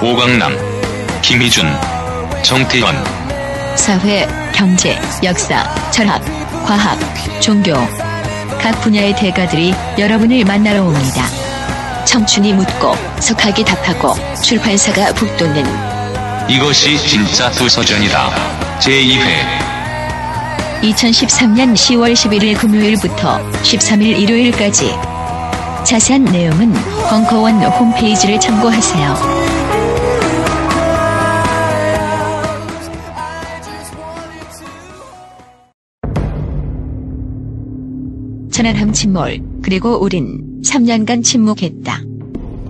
오광남, 김희준, 정태현, 사회, 경제, 역사, 철학, 과학, 종교 각 분야의 대가들이 여러분을 만나러 옵니다. 청춘이 묻고 석학이 답하고 출판사가 북돋는 이것이 진짜 도서전이다. 제2회 2013년 10월 11일 금요일부터 13일 일요일까지 자세한 내용은 벙커원 홈페이지를 참고하세요. 천안함 침몰 그리고 우린 3년간 침묵했다.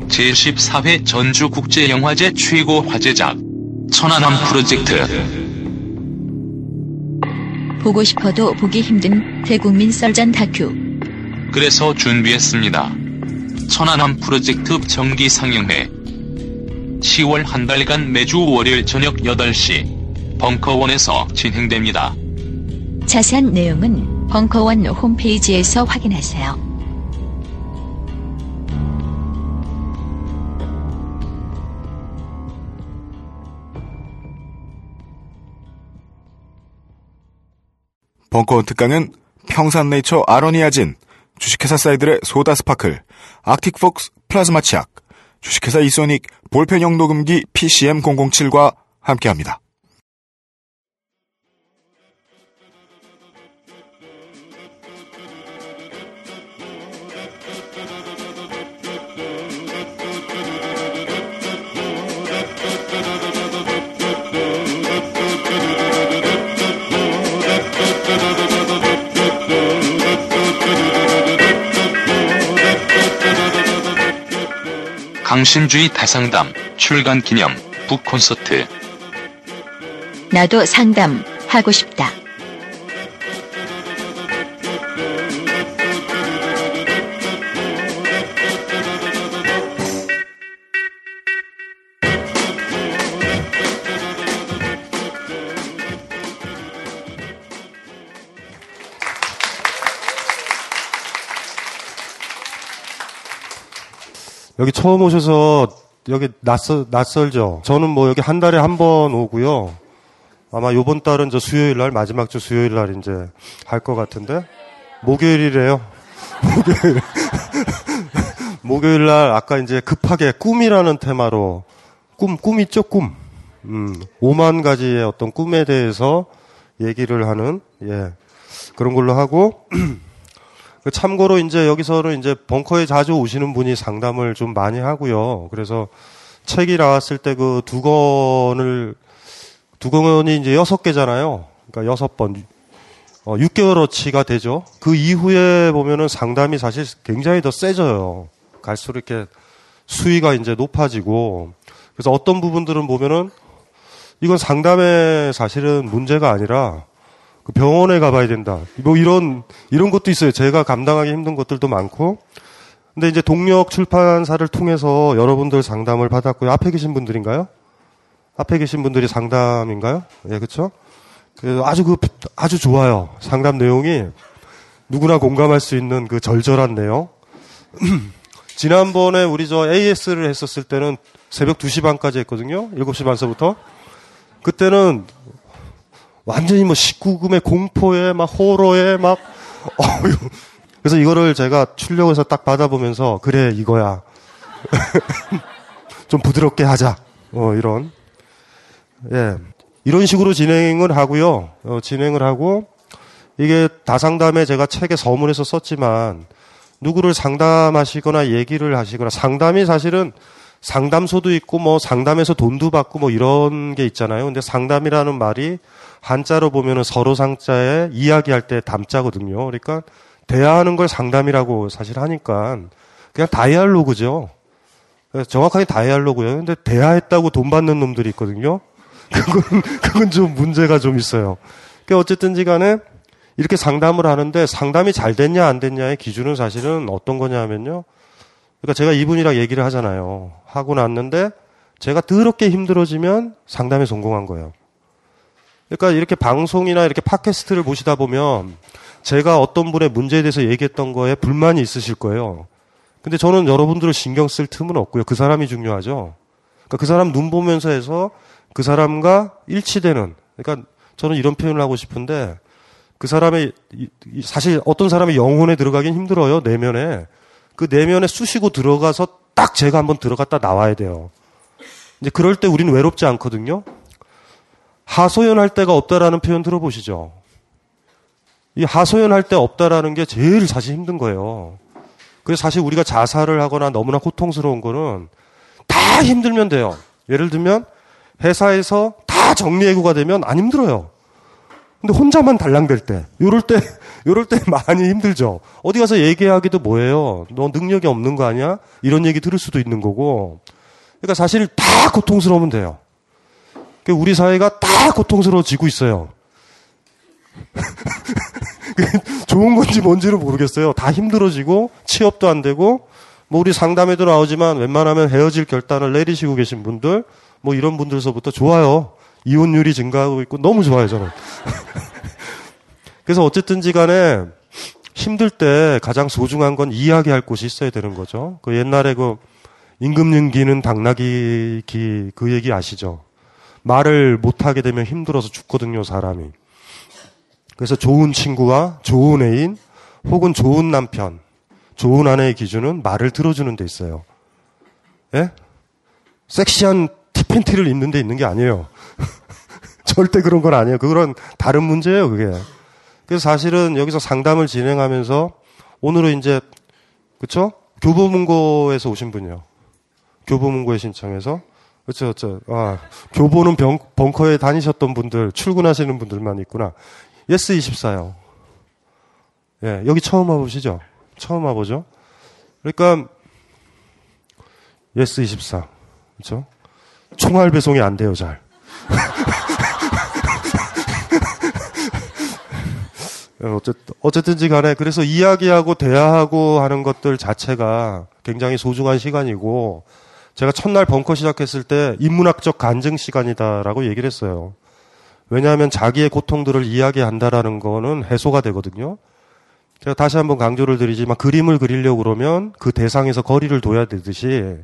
제14회 전주국제영화제 최고 화제작 천안함 프로젝트 보고 싶어도 보기 힘든 대국민 썰전 다큐 그래서 준비했습니다. 천안함 프로젝트 정기 상영회 10월 한 달간 매주 월요일 저녁 8시 벙커원에서 진행됩니다. 자세한 내용은 벙커원 홈페이지에서 확인하세요. 벙커원 특강은 평산네이처 아로니아진, 주식회사 사이들의 소다 스파클, 아틱폭스 플라즈마 치약, 주식회사 이소닉 볼펜형 녹음기 PCM007과 함께합니다. 강신주의 다상담 출간 기념 북 콘서트 나도 상담 하고 싶다. 여기 처음 오셔서 여기 낯설, 낯설죠? 저는 뭐 여기 한 달에 한 번 오고요. 아마 요번 달은 저 수요일 날, 마지막 주 수요일 날 이제 할 것 같은데. 목요일이래요. 목요일. 목요일 날 아까 이제 급하게 꿈이라는 테마로 꿈, 꿈 있죠? 꿈. 음, 5만 가지의 어떤 꿈에 대해서 얘기를 하는, 예. 그런 걸로 하고, 그 참고로 이제 여기서는 이제 벙커에 자주 오시는 분이 상담을 좀 많이 하고요. 그래서 책이 나왔을 때 그 두 권을 두 권이 이제 여섯 개잖아요. 그러니까 여섯 번 어, 6개월어치가 되죠. 그 이후에 보면은 상담이 사실 굉장히 더 세져요. 갈수록 이렇게 수위가 이제 높아지고 그래서 어떤 부분들은 보면은 이건 상담에 사실은 문제가 아니라 그 병원에 가봐야 된다. 뭐 이런 이런 것도 있어요. 제가 감당하기 힘든 것들도 많고. 근데 이제 동력 출판사를 통해서 여러분들 상담을 받았고요. 앞에 계신 분들인가요? 앞에 계신 분들이 상담인가요? 예, 그렇죠? 아주 그 아주 좋아요. 상담 내용이 누구나 공감할 수 있는 그 절절한 내용. 지난번에 우리 저 AS를 했었을 때는 새벽 2시 반까지 했거든요. 7시 반서부터. 그때는 완전히 뭐 19금의 공포에 막 호러에 막 어휴. 그래서 이거를 제가 출력해서 딱 받아보면서 그래 이거야. 좀 부드럽게 하자. 어 이런. 예. 이런 식으로 진행을 하고요. 어, 진행을 하고 이게 다상담에 제가 책에 서문에서 썼지만 누구를 상담하시거나 얘기를 하시거나 상담이 사실은 상담소도 있고 뭐 상담에서 돈도 받고 뭐 이런 게 있잖아요. 근데 상담이라는 말이 한자로 보면은 서로 상자에 이야기할 때 담자거든요. 그러니까 대화하는 걸 상담이라고 사실 하니까 그냥 다이알로그죠. 정확하게 다이알로그예요. 근데 대화했다고 돈 받는 놈들이 있거든요. 그건 그건 좀 문제가 좀 있어요. 그 어쨌든지 간에 이렇게 상담을 하는데 상담이 잘 됐냐 안 됐냐의 기준은 사실은 어떤 거냐면요. 그러니까 제가 이분이랑 얘기를 하잖아요. 하고 났는데 제가 더럽게 힘들어지면 상담에 성공한 거예요. 그러니까 이렇게 방송이나 이렇게 팟캐스트를 보시다 보면 제가 어떤 분의 문제에 대해서 얘기했던 거에 불만이 있으실 거예요. 근데 저는 여러분들을 신경 쓸 틈은 없고요. 그 사람이 중요하죠. 그러니까 그 사람 눈 보면서 해서 그 사람과 일치되는, 그러니까 저는 이런 표현을 하고 싶은데 그 사람의, 사실 어떤 사람의 영혼에 들어가긴 힘들어요. 내면에. 그 내면에 쑤시고 들어가서 딱 제가 한번 들어갔다 나와야 돼요. 이제 그럴 때 우리는 외롭지 않거든요. 하소연할 데가 없다라는 표현 들어보시죠. 이 하소연할 데 없다라는 게 제일 사실 힘든 거예요. 그래서 사실 우리가 자살을 하거나 너무나 고통스러운 거는 다 힘들면 돼요. 예를 들면 회사에서 다 정리해고가 되면 안 힘들어요. 근데 혼자만 달랑될 때, 요럴 때, 요럴 때 많이 힘들죠. 어디 가서 얘기하기도 뭐예요? 너 능력이 없는 거 아니야? 이런 얘기 들을 수도 있는 거고. 그러니까 사실 다 고통스러우면 돼요. 그러니까 우리 사회가 다 고통스러워지고 있어요. 좋은 건지 뭔지를 모르겠어요. 다 힘들어지고 취업도 안 되고 뭐 우리 상담에도 나오지만 웬만하면 헤어질 결단을 내리시고 계신 분들 뭐 이런 분들서부터 좋아요. 이혼율이 증가하고 있고 너무 좋아요 저는. 그래서 어쨌든지 간에 힘들 때 가장 소중한 건 이야기할 곳이 있어야 되는 거죠. 그 옛날에 그 임금윤기는 당나귀 그 얘기 아시죠? 말을 못하게 되면 힘들어서 죽거든요, 사람이. 그래서 좋은 친구와 좋은 애인 혹은 좋은 남편, 좋은 아내의 기준은 말을 들어주는 데 있어요. 예? 섹시한 티팬티를 입는 데 있는 게 아니에요. 절대 그런 건 아니에요. 그런 다른 문제예요, 그게. 그래서 사실은 여기서 상담을 진행하면서 오늘은 이제 그쵸? 교보문고에서 오신 분이요. 교보문고에 신청해서 그렇죠, 그렇죠. 아, 교보는 병, 벙커에 다니셨던 분들, 출근하시는 분들만 있구나. 예스 24요. 예, 여기 처음 와보시죠? 처음 와보죠? 그러니까, 예스 24. 그렇죠? 총알 배송이 안 돼요, 잘. 어쨌든, 어쨌든지 간에, 그래서 이야기하고 대화하고 하는 것들 자체가 굉장히 소중한 시간이고, 제가 첫날 벙커 시작했을 때 인문학적 간증 시간이다라고 얘기를 했어요. 왜냐하면 자기의 고통들을 이야기한다라는 거는 해소가 되거든요. 제가 다시 한번 강조를 드리지만 그림을 그리려고 그러면 그 대상에서 거리를 둬야 되듯이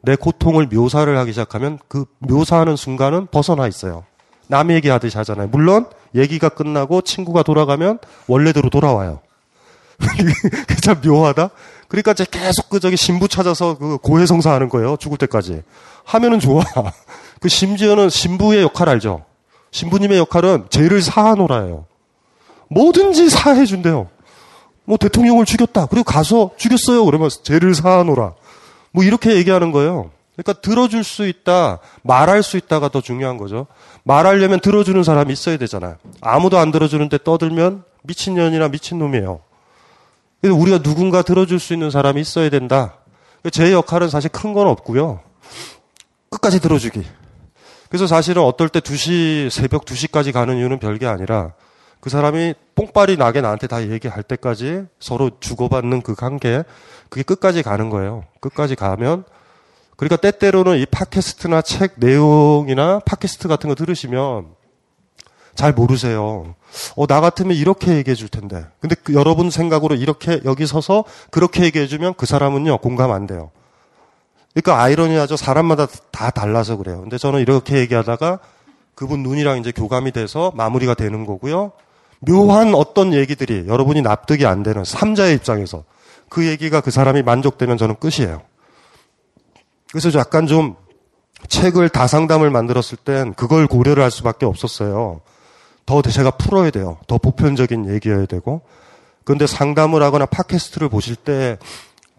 내 고통을 묘사를 하기 시작하면 그 묘사하는 순간은 벗어나 있어요. 남 얘기하듯이 하잖아요. 물론 얘기가 끝나고 친구가 돌아가면 원래대로 돌아와요. 그게 참 묘하다? 그러니까 제 계속 그 저기 신부 찾아서 그 고해성사 하는 거예요. 죽을 때까지. 하면은 좋아. 그 심지어는 신부의 역할 알죠? 신부님의 역할은 죄를 사하노라예요. 뭐든지 사해 준대요. 뭐 대통령을 죽였다. 그리고 가서 죽였어요. 그러면 죄를 사하노라. 뭐 이렇게 얘기하는 거예요. 그러니까 들어줄 수 있다, 말할 수 있다가 더 중요한 거죠. 말하려면 들어주는 사람이 있어야 되잖아요. 아무도 안 들어주는데 떠들면 미친년이나 미친놈이에요. 우리가 누군가 들어줄 수 있는 사람이 있어야 된다. 제 역할은 사실 큰 건 없고요. 끝까지 들어주기. 그래서 사실은 어떨 때 2시, 새벽 2시까지 가는 이유는 별게 아니라 그 사람이 뽕빨이 나게 나한테 다 얘기할 때까지 서로 주고받는 그 관계, 그게 끝까지 가는 거예요. 끝까지 가면, 그러니까 때때로는 이 팟캐스트나 책 내용이나 팟캐스트 같은 거 들으시면 잘 모르세요. 어, 나 같으면 이렇게 얘기해 줄 텐데. 근데 그 여러분 생각으로 이렇게 여기 서서 그렇게 얘기해 주면 그 사람은요, 공감 안 돼요. 그러니까 아이러니하죠. 사람마다 다 달라서 그래요. 근데 저는 이렇게 얘기하다가 그분 눈이랑 이제 교감이 돼서 마무리가 되는 거고요. 묘한 어떤 얘기들이 여러분이 납득이 안 되는 삼자의 입장에서 그 얘기가 그 사람이 만족되면 저는 끝이에요. 그래서 약간 좀 책을 다상담을 만들었을 땐 그걸 고려를 할 수밖에 없었어요. 더 제가 풀어야 돼요. 더 보편적인 얘기여야 되고. 그런데 상담을 하거나 팟캐스트를 보실 때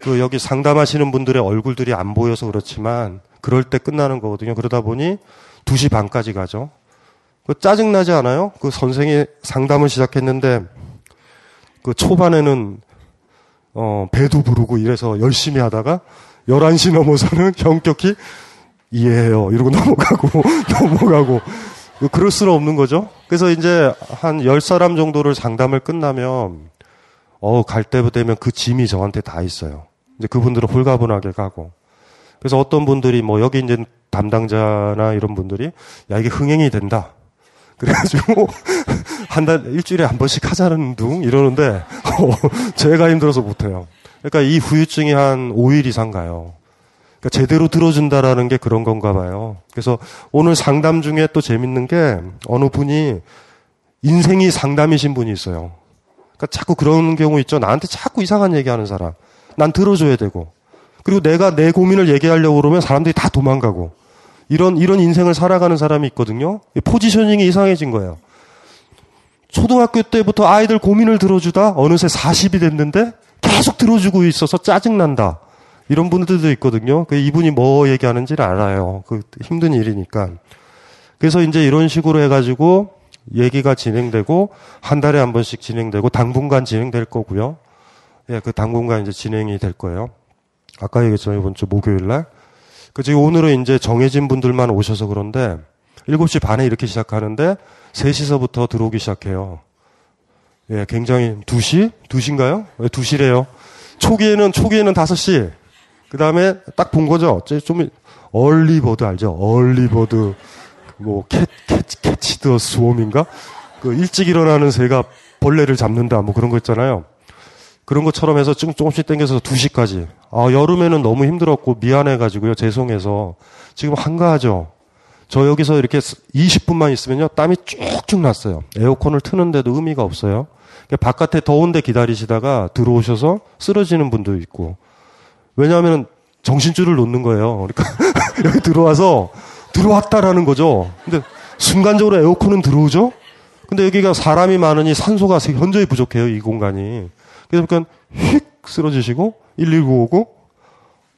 그 여기 상담하시는 분들의 얼굴들이 안 보여서 그렇지만 그럴 때 끝나는 거거든요. 그러다 보니 2시 반까지 가죠. 그 짜증나지 않아요? 그 선생이 상담을 시작했는데 그 초반에는 어, 배도 부르고 이래서 열심히 하다가 11시 넘어서는 형격히 이해해요. 이러고 넘어가고, 넘어가고. 그럴 수는 없는 거죠. 그래서 이제 한 10사람 정도를 상담을 끝나면, 어, 갈때 되면 그 짐이 저한테 다 있어요. 이제 그분들은 홀가분하게 가고. 그래서 어떤 분들이 뭐 여기 이제 담당자나 이런 분들이 야, 이게 흥행이 된다. 그래가지고 한 달, 일주일에 한 번씩 하자는 둥 이러는데, 어, 제가 힘들어서 못해요. 그러니까 이 후유증이 한 5일 이상 가요. 그러니까 제대로 들어준다라는 게 그런 건가 봐요. 그래서 오늘 상담 중에 또 재밌는 게 어느 분이 인생이 상담이신 분이 있어요. 그러니까 자꾸 그런 경우 있죠. 나한테 자꾸 이상한 얘기 하는 사람. 난 들어줘야 되고. 그리고 내가 내 고민을 얘기하려고 그러면 사람들이 다 도망가고. 이런, 이런 인생을 살아가는 사람이 있거든요. 포지셔닝이 이상해진 거예요. 초등학교 때부터 아이들 고민을 들어주다 어느새 40이 됐는데 계속 들어주고 있어서 짜증난다. 이런 분들도 있거든요. 그 이분이 뭐 얘기하는지를 알아요. 그 힘든 일이니까. 그래서 이제 이런 식으로 해가지고 얘기가 진행되고 한 달에 한 번씩 진행되고 당분간 진행될 거고요. 예, 그 당분간 이제 진행이 될 거예요. 아까 얘기했죠. 이번 주 목요일 날. 그 지금 오늘은 이제 정해진 분들만 오셔서 그런데 7시 반에 이렇게 시작하는데 3시서부터 들어오기 시작해요. 예, 굉장히 2시? 2시인가요? 왜 2시래요? 초기에는 초기에는 5시. 그 다음에 딱 본 거죠. 좀 early bird 알죠? early bird 뭐 캐, 캐, catch the worm인가? 그 일찍 일어나는 새가 벌레를 잡는다 뭐 그런 거 있잖아요. 그런 것처럼 해서 좀 조금씩 땡겨서 2시까지. 아, 여름에는 너무 힘들었고 미안해가지고요. 죄송해서. 지금 한가하죠. 저 여기서 이렇게 20분만 있으면요. 땀이 쭉쭉 났어요. 에어컨을 트는데도 의미가 없어요. 바깥에 더운데 기다리시다가 들어오셔서 쓰러지는 분도 있고. 왜냐하면 정신줄을 놓는 거예요. 그러니까 여기 들어와서 들어왔다라는 거죠. 근데 순간적으로 에어컨은 들어오죠? 근데 여기가 사람이 많으니 산소가 현저히 부족해요. 이 공간이. 그래서 그러니까 휙 쓰러지시고 119 오고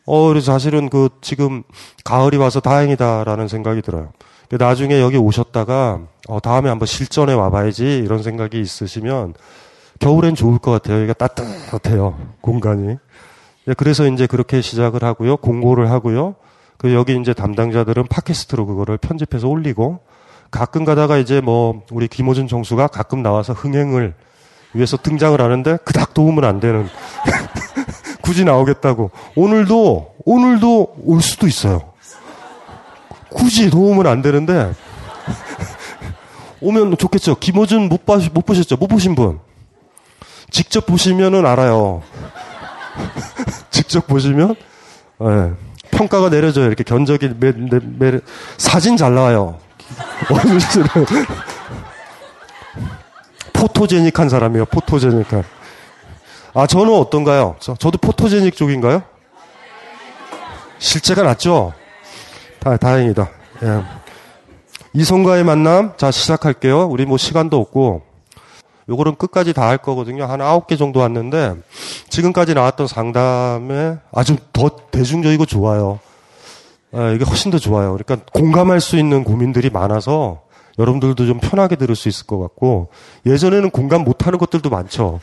어 그래서 사실은 그 지금 가을이 와서 다행이다라는 생각이 들어요. 나중에 여기 오셨다가 어 다음에 한번 실전에 와봐야지 이런 생각이 있으시면 겨울엔 좋을 것 같아요. 여기가 따뜻해요 공간이. 예, 그래서 이제 그렇게 시작을 하고요. 공고를 하고요. 그 여기 이제 담당자들은 팟캐스트로 그거를 편집해서 올리고 가끔 가다가 이제 뭐 우리 김호준 정수가 가끔 나와서 흥행을 위해서 등장을 하는데 그닥 도움은 안 되는 굳이 나오겠다고 오늘도 오늘도 올 수도 있어요. 굳이 도움은 안 되는데 오면 좋겠죠. 김호준 못, 봐, 못 보셨죠? 못 보신 분 직접 보시면은 알아요. 직접 보시면 네. 평가가 내려져요. 이렇게 견적이 매, 매, 매, 사진 잘 나와요. 포토제닉한 사람이에요. 포토제닉한. 아, 저는 어떤가요? 저, 저도 포토제닉 쪽인가요? 실제가 낫죠? 다, 다행이다. 예. 이성과의 만남, 자, 시작할게요. 우리 뭐 시간도 없고, 요거는 끝까지 다 할 거거든요. 한 아홉 개 정도 왔는데, 지금까지 나왔던 상담에 아주 더 대중적이고 좋아요. 예, 이게 훨씬 더 좋아요. 그러니까 공감할 수 있는 고민들이 많아서, 여러분들도 좀 편하게 들을 수 있을 것 같고 예전에는 공감 못하는 것들도 많죠.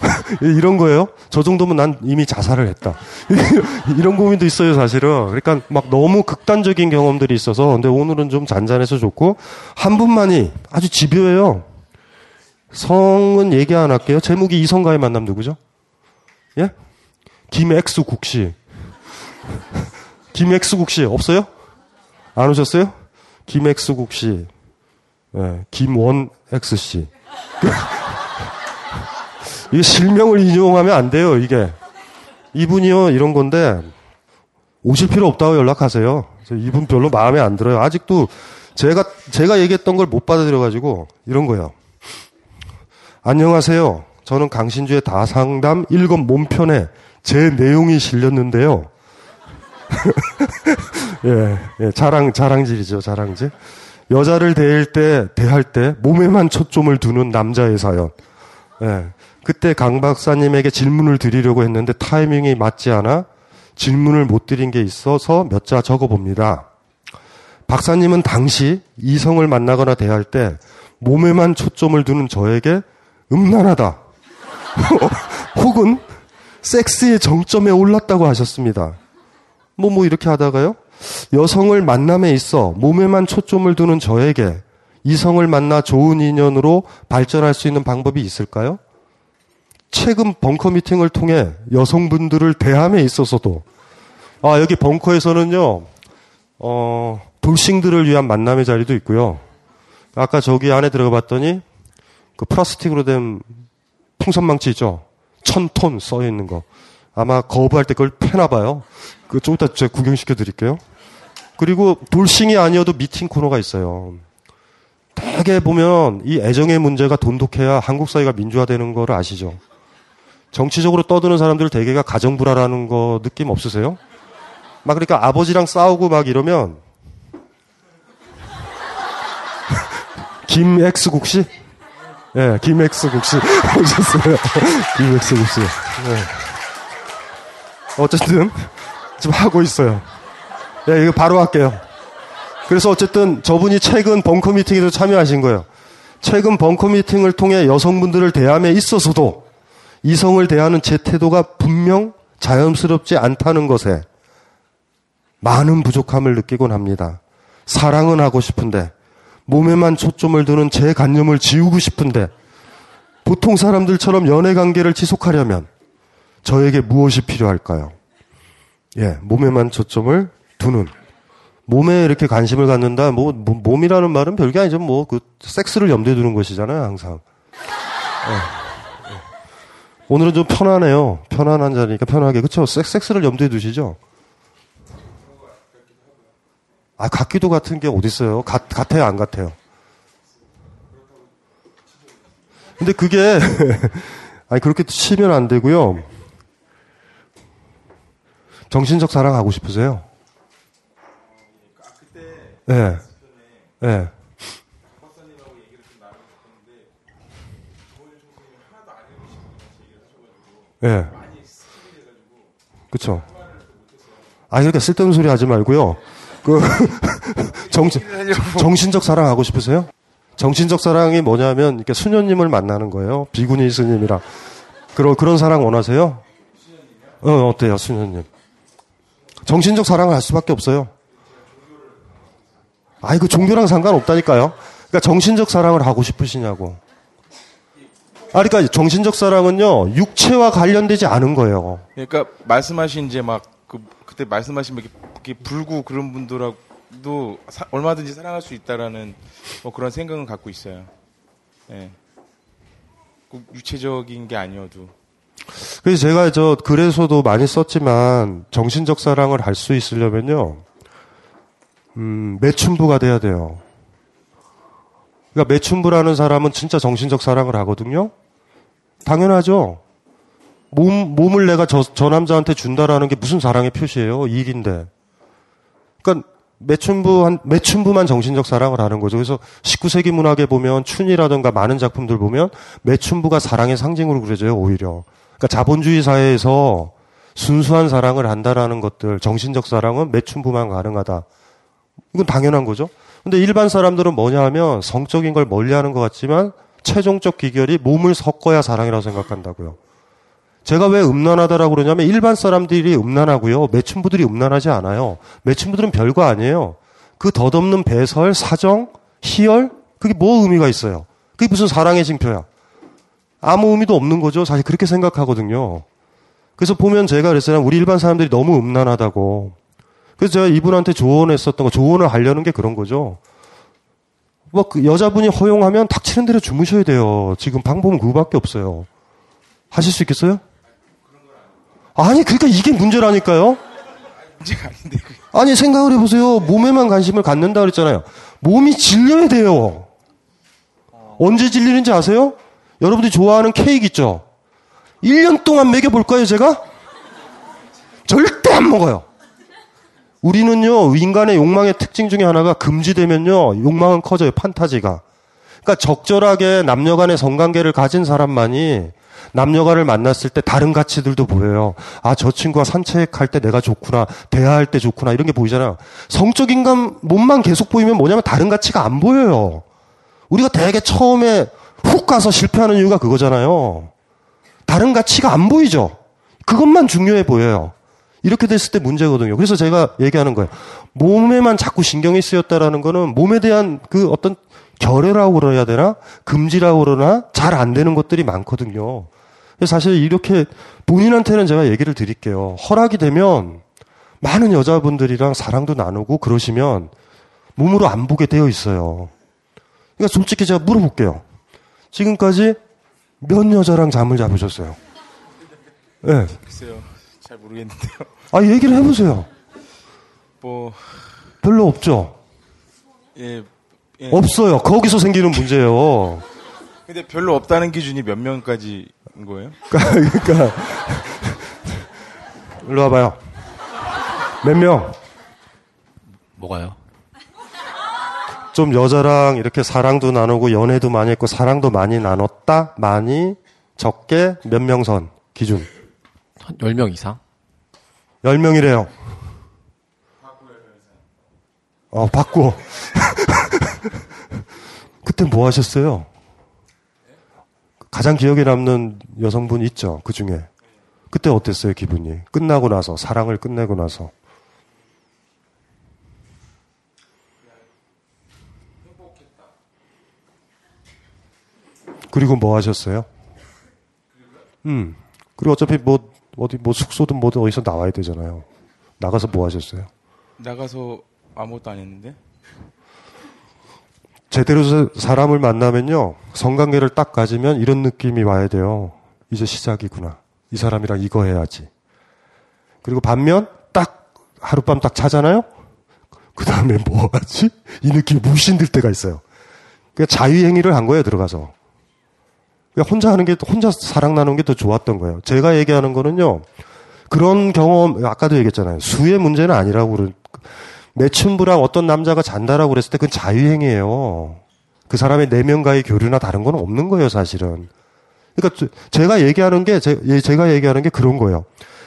이런 거예요. 저 정도면 난 이미 자살을 했다. 이런 고민도 있어요, 사실은. 그러니까 막 너무 극단적인 경험들이 있어서 근데 오늘은 좀 잔잔해서 좋고 한 분만이 아주 집요해요. 성은 얘기 안 할게요. 제목이 이성과의 만남 누구죠? 예? 김엑수국 씨. 김엑수국 씨 없어요? 안 오셨어요? 김엑수국 씨. 네, 김원 X씨. 이게 실명을 인용하면 안 돼요, 이게. 이분이요, 이런 건데, 오실 필요 없다고 연락하세요. 이분 별로 마음에 안 들어요. 아직도 제가, 제가 얘기했던 걸 못 받아들여가지고, 이런 거예요. 안녕하세요. 저는 강신주의 다상담 1권 몸편에 제 내용이 실렸는데요. 예, 예, 자랑, 자랑질이죠, 자랑질. 여자를 대할 때, 대할 때 몸에만 초점을 두는 남자의 사연. 예. 그때 강 박사님에게 질문을 드리려고 했는데 타이밍이 맞지 않아 질문을 못 드린 게 있어서 몇 자 적어 봅니다. 박사님은 당시 이성을 만나거나 대할 때 몸에만 초점을 두는 저에게 음란하다. 혹은 섹스의 정점에 올랐다고 하셨습니다. 뭐, 뭐 이렇게 하다가요. 여성을 만남에 있어 몸에만 초점을 두는 저에게 이성을 만나 좋은 인연으로 발전할 수 있는 방법이 있을까요? 최근 벙커 미팅을 통해 여성분들을 대함에 있어서도 아 여기 벙커에서는요 어 돌싱들을 위한 만남의 자리도 있고요 아까 저기 안에 들어가 봤더니 그 플라스틱으로 된 풍선망치 있죠 천 톤 써 있는 거 아마 거부할 때 그걸 패나 봐요 그좀 이따 제가 구경시켜 드릴게요 그리고 돌싱이 아니어도 미팅 코너가 있어요 대개 보면 이 애정의 문제가 돈독해야 한국 사회가 민주화되는 거를 아시죠? 정치적으로 떠드는 사람들 대개가 가정불화라는 거 느낌 없으세요? 막 그러니까 아버지랑 싸우고 막 이러면 김엑스국 씨? 예, 네, 김엑스 국 씨 오셨어요. 김엑스 국 씨. 네. 어쨌든 지금 하고 있어요. 예, 네, 이거 바로 할게요. 그래서 어쨌든 저분이 최근 벙커 미팅에도 참여하신 거예요. 최근 벙커 미팅을 통해 여성분들을 대함에 있어서도 이성을 대하는 제 태도가 분명 자연스럽지 않다는 것에 많은 부족함을 느끼곤 합니다. 사랑은 하고 싶은데 몸에만 초점을 두는 제 관념을 지우고 싶은데 보통 사람들처럼 연애 관계를 지속하려면 저에게 무엇이 필요할까요? 예, 몸에만 초점을 두는 몸에 이렇게 관심을 갖는다. 뭐, 뭐 몸이라는 말은 별게 아니죠. 뭐 그 섹스를 염두에 두는 것이잖아요. 항상. 네. 네. 오늘은 좀 편하네요. 편안한 자리니까 편하게 그렇죠. 섹스를 염두에 두시죠. 아 같기도 같은 게 어디 있어요? 같, 같아요, 안 같아요? 근데 그게 아니 그렇게 치면 안 되고요. 정신적 사랑 하고 싶으세요? 예. 예. 예. 그쵸. 아, 이렇게 쓸데없는 소리 하지 말고요. 그, 정신, 정신적 사랑 하고 싶으세요? 정신적 사랑이 뭐냐면, 이렇게 수녀님을 만나는 거예요. 비구니 스님이랑. 그런, 그런 사랑 원하세요? 어, 어때요, 수녀님? 정신적 사랑을 할 수밖에 없어요. 아이, 그 종교랑 상관없다니까요. 그러니까 정신적 사랑을 하고 싶으시냐고. 아, 그러니까 정신적 사랑은요, 육체와 관련되지 않은 거예요. 그러니까 말씀하신 이제 막, 그, 그때 말씀하신 막 이렇게 불구 그런 분들하고도 사, 얼마든지 사랑할 수 있다라는 뭐 그런 생각은 갖고 있어요. 예. 네. 꼭 육체적인 게 아니어도. 그래서 제가 저 글에서도 많이 썼지만 정신적 사랑을 할 수 있으려면요. 음, 매춘부가 돼야 돼요. 그러니까 매춘부라는 사람은 진짜 정신적 사랑을 하거든요. 당연하죠. 몸, 몸을 내가 저, 저 남자한테 준다라는 게 무슨 사랑의 표시예요? 일인데. 그러니까 매춘부 한, 매춘부만 정신적 사랑을 하는 거죠. 그래서 19세기 문학에 보면 춘이라든가 많은 작품들 보면 매춘부가 사랑의 상징으로 그려져요, 오히려. 그러니까 자본주의 사회에서 순수한 사랑을 한다라는 것들, 정신적 사랑은 매춘부만 가능하다. 이건 당연한 거죠. 근데 일반 사람들은 뭐냐 하면 성적인 걸 멀리 하는 것 같지만 최종적 기결이 몸을 섞어야 사랑이라고 생각한다고요. 제가 왜 음란하다라고 그러냐면 일반 사람들이 음란하고요. 매춘부들이 음란하지 않아요. 매춘부들은 별거 아니에요. 그 덧없는 배설, 사정, 희열, 그게 뭐 의미가 있어요? 그게 무슨 사랑의 징표야? 아무 의미도 없는 거죠. 사실 그렇게 생각하거든요. 그래서 보면 제가 그랬어요. 우리 일반 사람들이 너무 음란하다고. 그래서 제가 이분한테 조언했었던 거, 조언을 하려는 게 그런 거죠. 뭐, 그 여자분이 허용하면 닥치는 대로 주무셔야 돼요. 지금 방법은 그거밖에 없어요. 하실 수 있겠어요? 아니, 그러니까 이게 문제라니까요? 문제가 아닌데. 아니, 생각을 해보세요. 몸에만 관심을 갖는다 그랬잖아요. 몸이 질려야 돼요. 언제 질리는지 아세요? 여러분들이 좋아하는 케이크 있죠? 1년 동안 먹여볼까요, 제가? 절대 안 먹어요. 우리는요, 인간의 욕망의 특징 중에 하나가 금지되면요, 욕망은 커져요, 판타지가. 그러니까 적절하게 남녀 간의 성관계를 가진 사람만이 남녀간을 만났을 때 다른 가치들도 보여요. 아, 저 친구와 산책할 때 내가 좋구나, 대화할 때 좋구나, 이런 게 보이잖아요. 성적 인간 몸만 계속 보이면 뭐냐면 다른 가치가 안 보여요. 우리가 되게 처음에 훅 가서 실패하는 이유가 그거잖아요. 다른 가치가 안 보이죠. 그것만 중요해 보여요. 이렇게 됐을 때 문제거든요. 그래서 제가 얘기하는 거예요. 몸에만 자꾸 신경이 쓰였다라는 거는 몸에 대한 그 어떤 결여라고 그래야 되나? 금지라고 그러나? 잘 안 되는 것들이 많거든요. 사실 이렇게 본인한테는 제가 얘기를 드릴게요. 허락이 되면 많은 여자분들이랑 사랑도 나누고 그러시면 몸으로 안 보게 되어 있어요. 그러니까 솔직히 제가 물어볼게요. 지금까지 몇 여자랑 잠을 잡으셨어요? 예. 네. 글쎄요. 잘 모르겠는데요. 아, 얘기를 해보세요. 뭐, 별로 없죠? 예. 예. 없어요. 거기서 생기는 문제예요. 근데 별로 없다는 기준이 몇 명까지인 거예요? 그러니까 일로 와봐요. 몇 명? 뭐가요? 좀 여자랑 이렇게 사랑도 나누고 연애도 많이 했고 사랑도 많이 나눴다? 많이? 적게? 몇 명 선? 기준. 한 10명 이상? 10명이래요. 어, 받고. 그때 뭐 하셨어요? 가장 기억에 남는 여성분 있죠? 그 중에. 그때 어땠어요, 기분이? 끝나고 나서, 사랑을 끝내고 나서. 그리고 뭐 하셨어요? 음. 그리고 어차피 뭐, 어디, 뭐 숙소든 뭐든 어디서 나와야 되잖아요. 나가서 뭐 하셨어요? 나가서 아무것도 안 했는데? 제대로 사람을 만나면요. 성관계를 딱 가지면 이런 느낌이 와야 돼요. 이제 시작이구나. 이 사람이랑 이거 해야지. 그리고 반면 딱 하룻밤 딱 자잖아요. 그 다음에 뭐 하지? 이 느낌이 무신 들 때가 있어요. 그러니까 자유행위를 한 거예요, 들어가서. 그러니까 혼자 하는 게, 혼자 사랑 나누는 게 더 좋았던 거예요. 제가 얘기하는 거는요, 그런 경험, 아까도 얘기했잖아요. 수의 문제는 아니라고 그런, 매춘부랑 어떤 남자가 잔다라고 그랬을 때 그건 자유행위예요. 그 사람의 내면과의 교류나 다른 건 없는 거예요, 사실은. 그러니까 제가 얘기하는 게, 예, 제가 얘기하는 게 그런 거예요.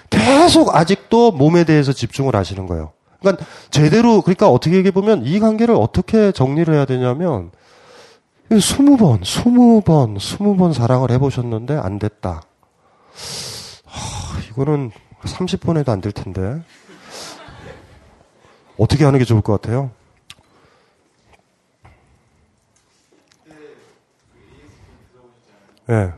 계속 아직도 몸에 대해서 집중을 하시는 거예요. 그러니까 제대로, 그러니까 어떻게 얘기해 보면 이 관계를 어떻게 정리를 해야 되냐면, 스무 번, 스무 번, 스무 번 사랑을 해보셨는데 안 됐다. 하, 이거는 30번에도 안 될 텐데. 어떻게 하는 게 좋을 것 같아요? 예. 네.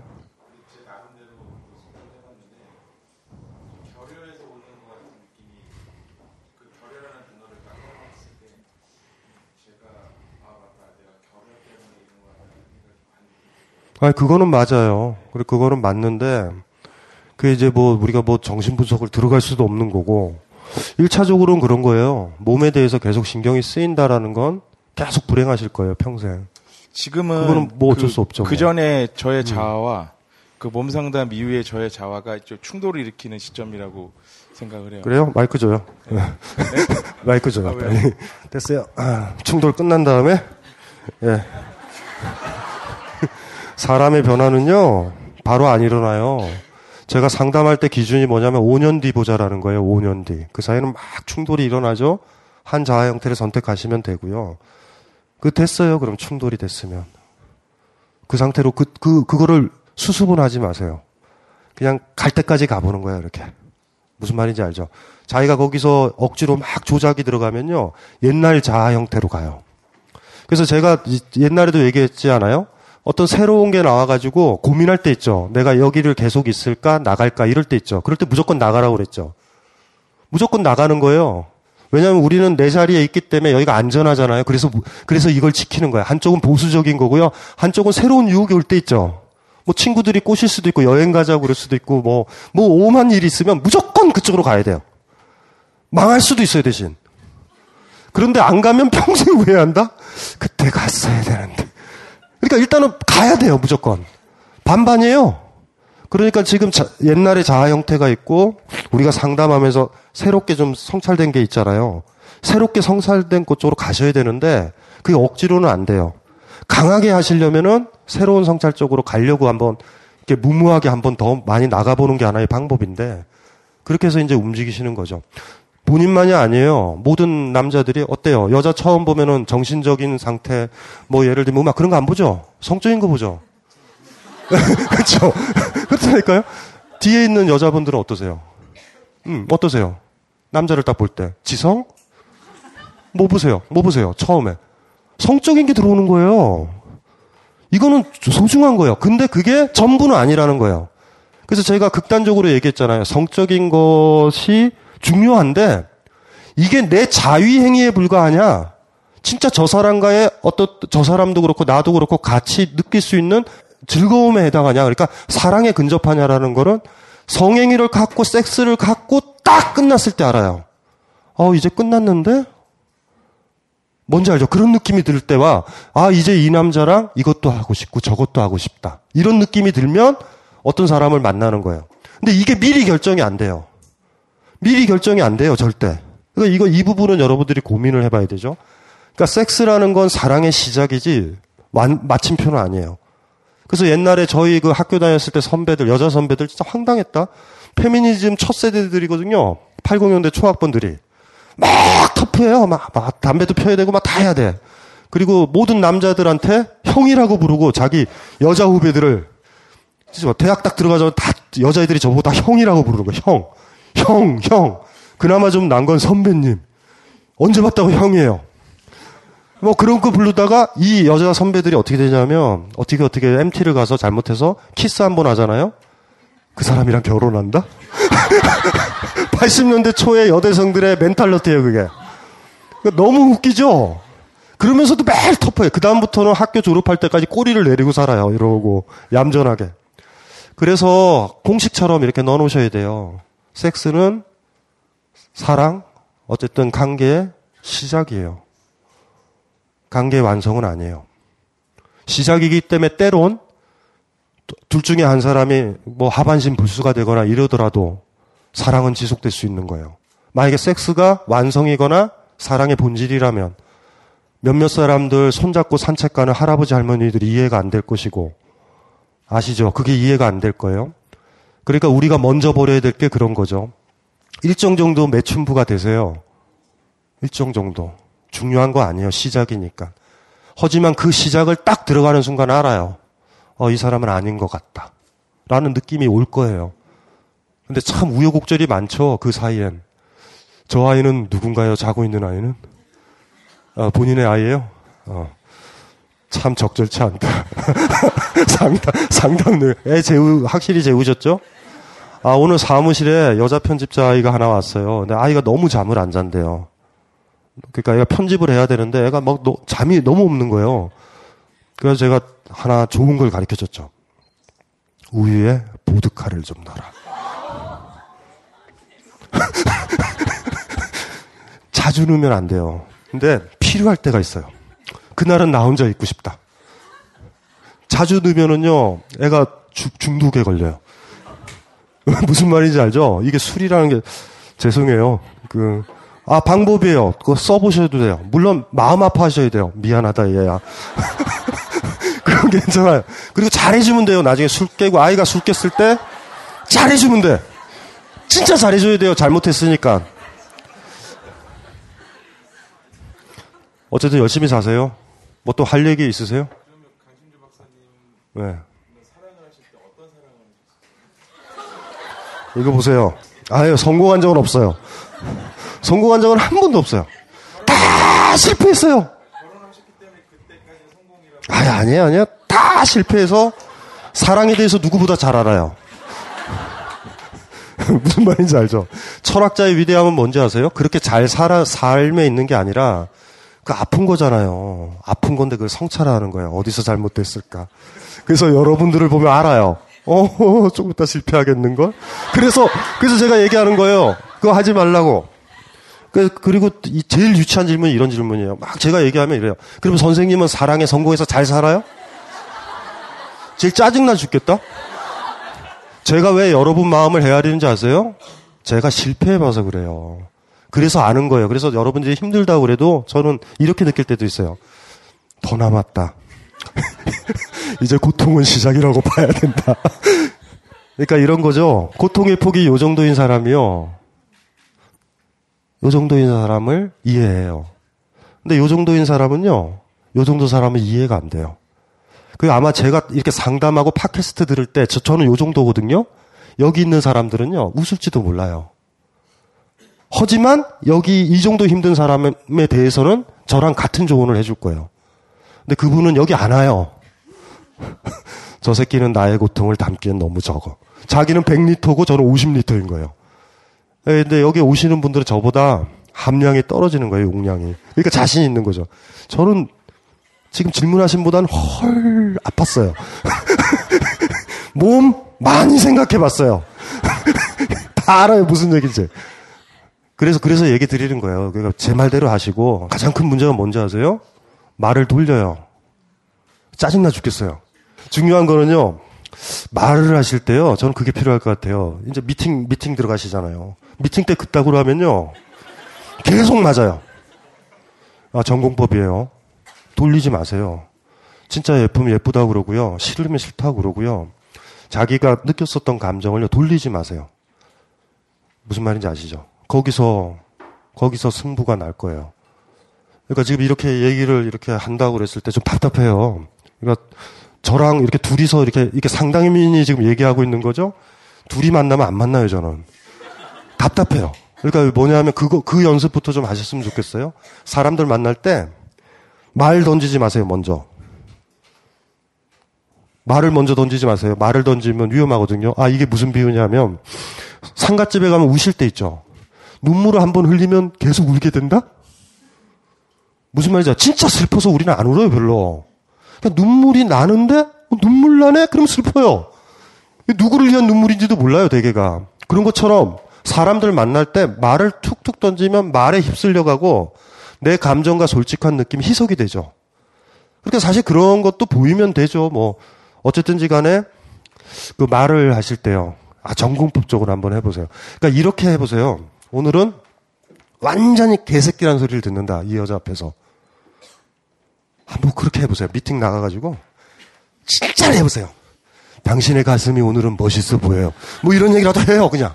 아, 그거는 맞아요. 그리고 그거는 맞는데, 그 이제 뭐 우리가 뭐 정신 분석을 들어갈 수도 없는 거고, 1차적으로는 그런 거예요. 몸에 대해서 계속 신경이 쓰인다라는 건 계속 불행하실 거예요, 평생. 지금은 그거는 뭐 어쩔 그, 수 없죠. 그 전에 저의 자아와 그 몸상담 이후의 저의 자아가 좀 충돌을 일으키는 시점이라고 생각을 해요. 그래요? 마이크 줘요. 네? 마이크 줘요. 아? 빨리. 됐어요. 아, 충돌 끝난 다음에, 예. 사람의 변화는요, 바로 안 일어나요. 제가 상담할 때 기준이 뭐냐면 5년 뒤 보자라는 거예요. 5년 뒤. 그 사이에는 막 충돌이 일어나죠. 한 자아 형태를 선택하시면 되고요. 그 됐어요. 그럼 충돌이 됐으면 그 상태로 그 그 그, 거를 수습은 하지 마세요. 그냥 갈 때까지 가보는 거예요. 이렇게 무슨 말인지 알죠? 자기가 거기서 억지로 막 조작이 들어가면요 옛날 자아 형태로 가요. 그래서 제가 이- 옛날에도 얘기했지 않아요? 어떤 새로운 게 나와가지고 고민할 때 있죠. 내가 여기를 계속 있을까 나갈까 이럴 때 있죠. 그럴 때 무조건 나가라고 그랬죠. 무조건 나가는 거예요. 왜냐하면 우리는 내 자리에 있기 때문에 여기가 안전하잖아요. 그래서 무- 그래서 이걸 지키는 거예요. 한쪽은 보수적인 거고요. 한쪽은 새로운 유혹이 올 때 있죠. 뭐 친구들이 꼬실 수도 있고 여행 가자고 그럴 수도 있고 뭐뭐 오만 일이 있으면 무조건 그쪽으로 가야 돼요. 망할 수도 있어요 대신. 그런데 안 가면 평생 후회한다? 그때 갔어야 되는데. 그러니까 일단은 가야 돼요 무조건. 반반이에요. 그러니까 지금 자- 옛날에 자아 형태가 있고 우리가 상담하면서 새롭게 좀 성찰된 게 있잖아요. 새롭게 성찰된 곳 쪽으로 가셔야 되는데 그게 억지로는 안 돼요. 강하게 하시려면은 새로운 성찰 쪽으로 가려고 한번 이렇게 무모하게 한번 더 많이 나가보는 게 하나의 방법인데 그렇게 해서 이제 움직이시는 거죠. 본인만이 아니에요. 모든 남자들이 어때요? 여자 처음 보면은 정신적인 상태, 뭐 예를 들면 막 그런 거 안 보죠? 성적인 거 보죠? 그렇죠. 그렇다니까요. 뒤에 있는 여자분들은 어떠세요? 음, 어떠세요? 남자를 딱 볼 때. 지성? 뭐 보세요? 뭐 보세요? 처음에. 성적인 게 들어오는 거예요. 이거는 소중한 거예요. 근데 그게 전부는 아니라는 거예요. 그래서 저희가 극단적으로 얘기했잖아요. 성적인 것이 중요한데 이게 내 자위 행위에 불과하냐? 진짜 저 사람과의 어떤 저 사람도 그렇고 나도 그렇고 같이 느낄 수 있는 즐거움에 해당하냐? 그러니까 사랑에 근접하냐라는 거는 성행위를 갖고 섹스를 갖고 딱 끝났을 때 알아요. 어, 이제 끝났는데? 뭔지 알죠? 그런 느낌이 들 때와, 아, 이제 이 남자랑 이것도 하고 싶고 저것도 하고 싶다. 이런 느낌이 들면 어떤 사람을 만나는 거예요. 근데 이게 미리 결정이 안 돼요. 미리 결정이 안 돼요, 절대. 그러니까 이거, 이 부분은 여러분들이 고민을 해봐야 되죠. 그러니까 섹스라는 건 사랑의 시작이지, 완, 마침표는 아니에요. 그래서 옛날에 저희 그 학교 다녔을 때 선배들, 여자 선배들 진짜 황당했다. 페미니즘 첫 세대들이거든요. 80년대 초학번들이. 막 터프해요. 막, 막 담배도 펴야 되고 막 다 해야 돼. 그리고 모든 남자들한테 형이라고 부르고 자기 여자 후배들을 진짜 대학 딱 들어가자마자 다 여자애들이 저보고 다 형이라고 부르는 거야. 형. 형, 형. 그나마 좀 난 건 선배님. 언제 봤다고 형이에요. 뭐 그런 거 부르다가 이 여자 선배들이 어떻게 되냐면 어떻게 어떻게 MT를 가서 잘못해서 키스 한 번 하잖아요. 그 사람이랑 결혼한다? 80년대 초의 여대생들의 멘탈러티예요 그게. 그러니까 너무 웃기죠? 그러면서도 매일 터프해. 그다음부터는 학교 졸업할 때까지 꼬리를 내리고 살아요. 이러고. 얌전하게. 그래서 공식처럼 이렇게 넣어 놓으셔야 돼요. 섹스는 사랑, 어쨌든 관계의 시작이에요. 관계 완성은 아니에요. 시작이기 때문에 때론 둘 중에 한 사람이 뭐 하반신 불수가 되거나 이러더라도 사랑은 지속될 수 있는 거예요. 만약에 섹스가 완성이거나 사랑의 본질이라면 몇몇 사람들 손잡고 산책 가는 할아버지 할머니들이 이해가 안 될 것이고 아시죠? 그게 이해가 안 될 거예요. 그러니까 우리가 먼저 버려야 될 게 그런 거죠. 일정 정도 매춘부가 되세요. 일정 정도. 중요한 거 아니에요. 시작이니까. 하지만 그 시작을 딱 들어가는 순간 알아요. 어, 이 사람은 아닌 것 같다. 라는 느낌이 올 거예요. 근데 참 우여곡절이 많죠. 그 사이엔. 저 아이는 누군가요? 자고 있는 아이는? 아, 본인의 아이예요? 어. 참 적절치 않다. 상담, 상담을. 애 재우, 확실히 재우셨죠? 아, 오늘 사무실에 여자 편집자 아이가 하나 왔어요. 근데 아이가 너무 잠을 안 잔대요. 그러니까 애가 편집을 해야 되는데 애가 막 너, 잠이 너무 없는 거예요. 그래서 제가 하나 좋은 걸 가르쳐 줬죠. 우유에 보드카를 좀 넣어라. 자주 넣으면 안 돼요. 근데 필요할 때가 있어요. 그날은 나 혼자 있고 싶다. 자주 넣으면은요, 애가 주, 중독에 걸려요. 무슨 말인지 알죠? 이게 술이라는 게, 죄송해요. 그, 아, 방법이에요. 그거 써보셔도 돼요. 물론, 마음 아파하셔야 돼요. 미안하다, 얘야. 그건 괜찮아요. 그리고 잘해주면 돼요. 나중에 술 깨고, 아이가 술 깼을 때, 잘해주면 돼. 진짜 잘해줘야 돼요. 잘못했으니까. 어쨌든 열심히 사세요. 뭐 또 할 얘기 있으세요? 네. 이거 보세요. 아유, 성공한 적은 없어요. 성공한 적은 한 번도 없어요. 다 실패했어요. 아니, 아니에요, 아니에요. 다 실패해서 사랑에 대해서 누구보다 잘 알아요. 무슨 말인지 알죠? 철학자의 위대함은 뭔지 아세요? 그렇게 잘 살아, 삶에 있는 게 아니라 그 아픈 거잖아요. 아픈 건데 그걸 성찰하는 거예요. 어디서 잘못됐을까. 그래서 여러분들을 보면 알아요. 어, 조금 이따 실패하겠는걸? 그래서, 그래서 제가 얘기하는 거예요. 그거 하지 말라고. 그, 그리고 이 제일 유치한 질문이 이런 질문이에요. 막 제가 얘기하면 이래요. 그러면 선생님은 사랑에 성공해서 잘 살아요? 제일 짜증나 죽겠다? 제가 왜 여러분 마음을 헤아리는지 아세요? 제가 실패해봐서 그래요. 그래서 아는 거예요. 그래서 여러분들이 힘들다고 그래도 저는 이렇게 느낄 때도 있어요. 더 남았다. 이제 고통은 시작이라고 봐야 된다. 그러니까 이런 거죠. 고통의 폭이 요 정도인 사람이요. 요 정도인 사람을 이해해요. 근데 요 정도인 사람은요. 요 정도 사람은 이해가 안 돼요. 그 아마 제가 이렇게 상담하고 팟캐스트 들을 때 저, 저는 요 정도거든요. 여기 있는 사람들은요. 웃을지도 몰라요. 하지만 여기 이 정도 힘든 사람에 대해서는 저랑 같은 조언을 해줄 거예요. 근데 그분은 여기 안 와요. 저 새끼는 나의 고통을 담기엔 너무 적어. 자기는 100리터고 저는 50리터인 거예요. 예, 근데 여기 오시는 분들은 저보다 함량이 떨어지는 거예요, 용량이. 그러니까 자신 있는 거죠. 저는 지금 질문하신 보다는 헐 아팠어요. 몸 많이 생각해 봤어요. 다 알아요, 무슨 얘기인지. 그래서, 그래서 얘기 드리는 거예요. 그러니까 제 말대로 하시고, 가장 큰 문제가 뭔지 아세요? 말을 돌려요. 짜증나 죽겠어요. 중요한 거는요, 말을 하실 때요, 저는 그게 필요할 것 같아요. 이제 미팅, 미팅 들어가시잖아요. 미팅 때 그따구로 하면요, 계속 맞아요. 아, 전공법이에요. 돌리지 마세요. 진짜 예쁘면 예쁘다고 그러고요. 싫으면 싫다고 그러고요. 자기가 느꼈었던 감정을요, 돌리지 마세요. 무슨 말인지 아시죠? 거기서, 거기서 승부가 날 거예요. 그러니까 지금 이렇게 얘기를 이렇게 한다고 그랬을 때 좀 답답해요. 그러니까 저랑 이렇게 둘이서 이렇게, 이렇게 상당민이 지금 얘기하고 있는 거죠? 둘이 만나면 안 만나요, 저는. 답답해요. 그러니까 뭐냐면 그거, 그 연습부터 좀 하셨으면 좋겠어요. 사람들 만날 때 말 던지지 마세요, 먼저. 말을 먼저 던지지 마세요. 말을 던지면 위험하거든요. 아, 이게 무슨 비유냐면 상갓집에 가면 우실 때 있죠. 눈물을 한 번 흘리면 계속 울게 된다? 무슨 말이죠? 진짜 슬퍼서 우리는 안 울어요, 별로. 눈물이 나는데 어, 눈물 나네? 그럼 슬퍼요. 누구를 위한 눈물인지도 몰라요, 대개가. 그런 것처럼 사람들 만날 때 말을 툭툭 던지면 말에 휩쓸려 가고 내 감정과 솔직한 느낌이 희석이 되죠. 그러니까 사실 그런 것도 보이면 되죠. 뭐 어쨌든지 간에 그 말을 하실 때요. 아, 전공법적으로 한번 해보세요. 그러니까 이렇게 해보세요. 오늘은 완전히 개새끼라는 소리를 듣는다. 이 여자 앞에서. 한번 그렇게 해보세요. 미팅 나가가지고. 진짜로 해보세요. 당신의 가슴이 오늘은 멋있어 보여요. 뭐 이런 얘기라도 해요, 그냥.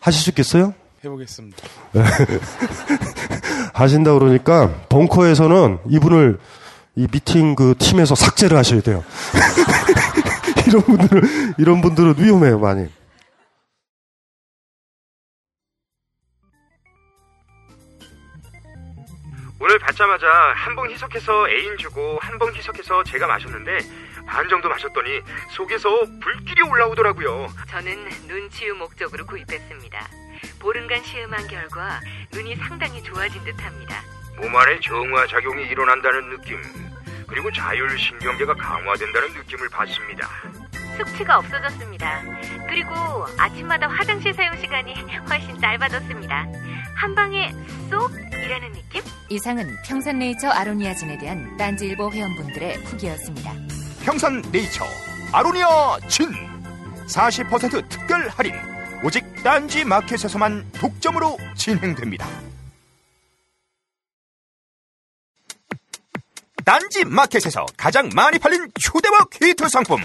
하실 수 있겠어요? 해보겠습니다. 하신다 그러니까 벙커에서는 이분을 이 미팅 그 팀에서 삭제를 하셔야 돼요. 이런 분들은 이런 분들은 위험해요 많이. 오늘 받자마자 한 봉 희석해서 애인 주고 한 봉 희석해서 제가 마셨는데 반 정도 마셨더니 속에서 불길이 올라오더라고요. 저는 눈치유 목적으로 구입했습니다. 보름간 시음한 결과 눈이 상당히 좋아진 듯합니다. 몸 안에 정화 작용이 일어난다는 느낌 그리고 자율신경계가 강화된다는 느낌을 받습니다. 숙취가 없어졌습니다. 그리고 아침마다 화장실 사용 시간이 훨씬 짧아졌습니다. 한 방에 쏙 이라는 느낌? 이상은 평산네이처 아로니아진에 대한 딴지일보 회원분들의 후기였습니다. 평산 네이처 아로니아 진 40% 특별 할인 오직 딴지 마켓에서만 독점으로 진행됩니다. 딴지 마켓에서 가장 많이 팔린 초대박 히트 상품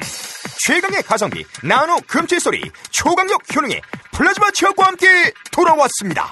최강의 가성비 나노 금 칫솔이 초강력 효능의 플라즈마 치약과 함께 돌아왔습니다.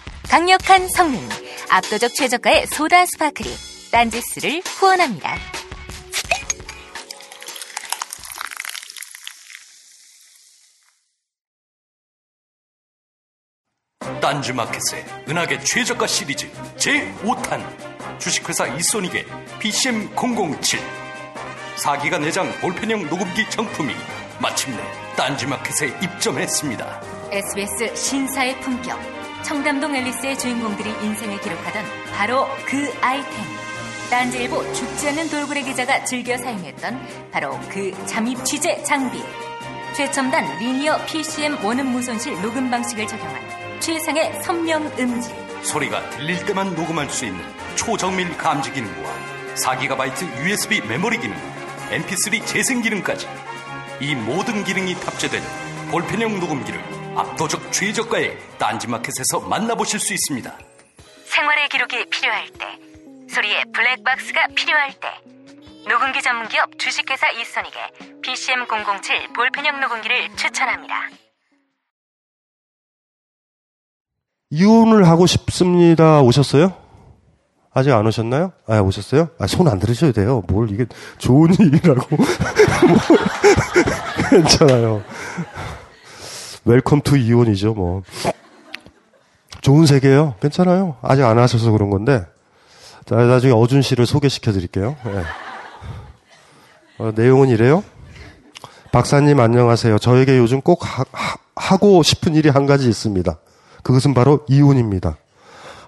강력한 성능, 압도적 최저가의 소다 스파클이 딴지스를 후원합니다. 딴지마켓의 은하계 최저가 시리즈 제5탄 주식회사 이소닉의 PCM007 4기가 내장 볼펜형 녹음기 정품이 마침내 딴지마켓에 입점했습니다. SBS 신사의 품격. 청담동 앨리스의 주인공들이 인생을 기록하던 바로 그 아이템. 딴지일보 죽지 않는 돌고래 기자가 즐겨 사용했던 바로 그 잠입 취재 장비. 최첨단 리니어 PCM 원음 무손실 녹음 방식을 적용한 최상의 선명 음질. 소리가 들릴 때만 녹음할 수 있는 초정밀 감지 기능과 4GB USB 메모리 기능, MP3 재생 기능까지 이 모든 기능이 탑재된 볼펜형 녹음기를 압도적 최저가에 딴지마켓에서 만나보실 수 있습니다. 생활의 기록이 필요할 때, 소리의 블랙박스가 필요할 때, 녹음기 전문기업 주식회사 이소닉의 PCM007 볼펜형 녹음기를 추천합니다. 이혼을 하고 싶습니다. 오셨어요? 아직 안 오셨나요? 아, 오셨어요? 아, 손 안 들으셔도 돼요. 뭘 이게 좋은 일이라고. 괜찮아요. welcome to 이혼이죠, 뭐. 좋은 세계예요. 괜찮아요. 아직 안 하셔서 그런 건데. 자, 나중에 어준 씨를 소개시켜 드릴게요. 네. 어, 내용은 이래요. 박사님 안녕하세요. 저에게 요즘 꼭 하, 하 고 싶은 일이 한 가지 있습니다. 그것은 바로 이혼입니다.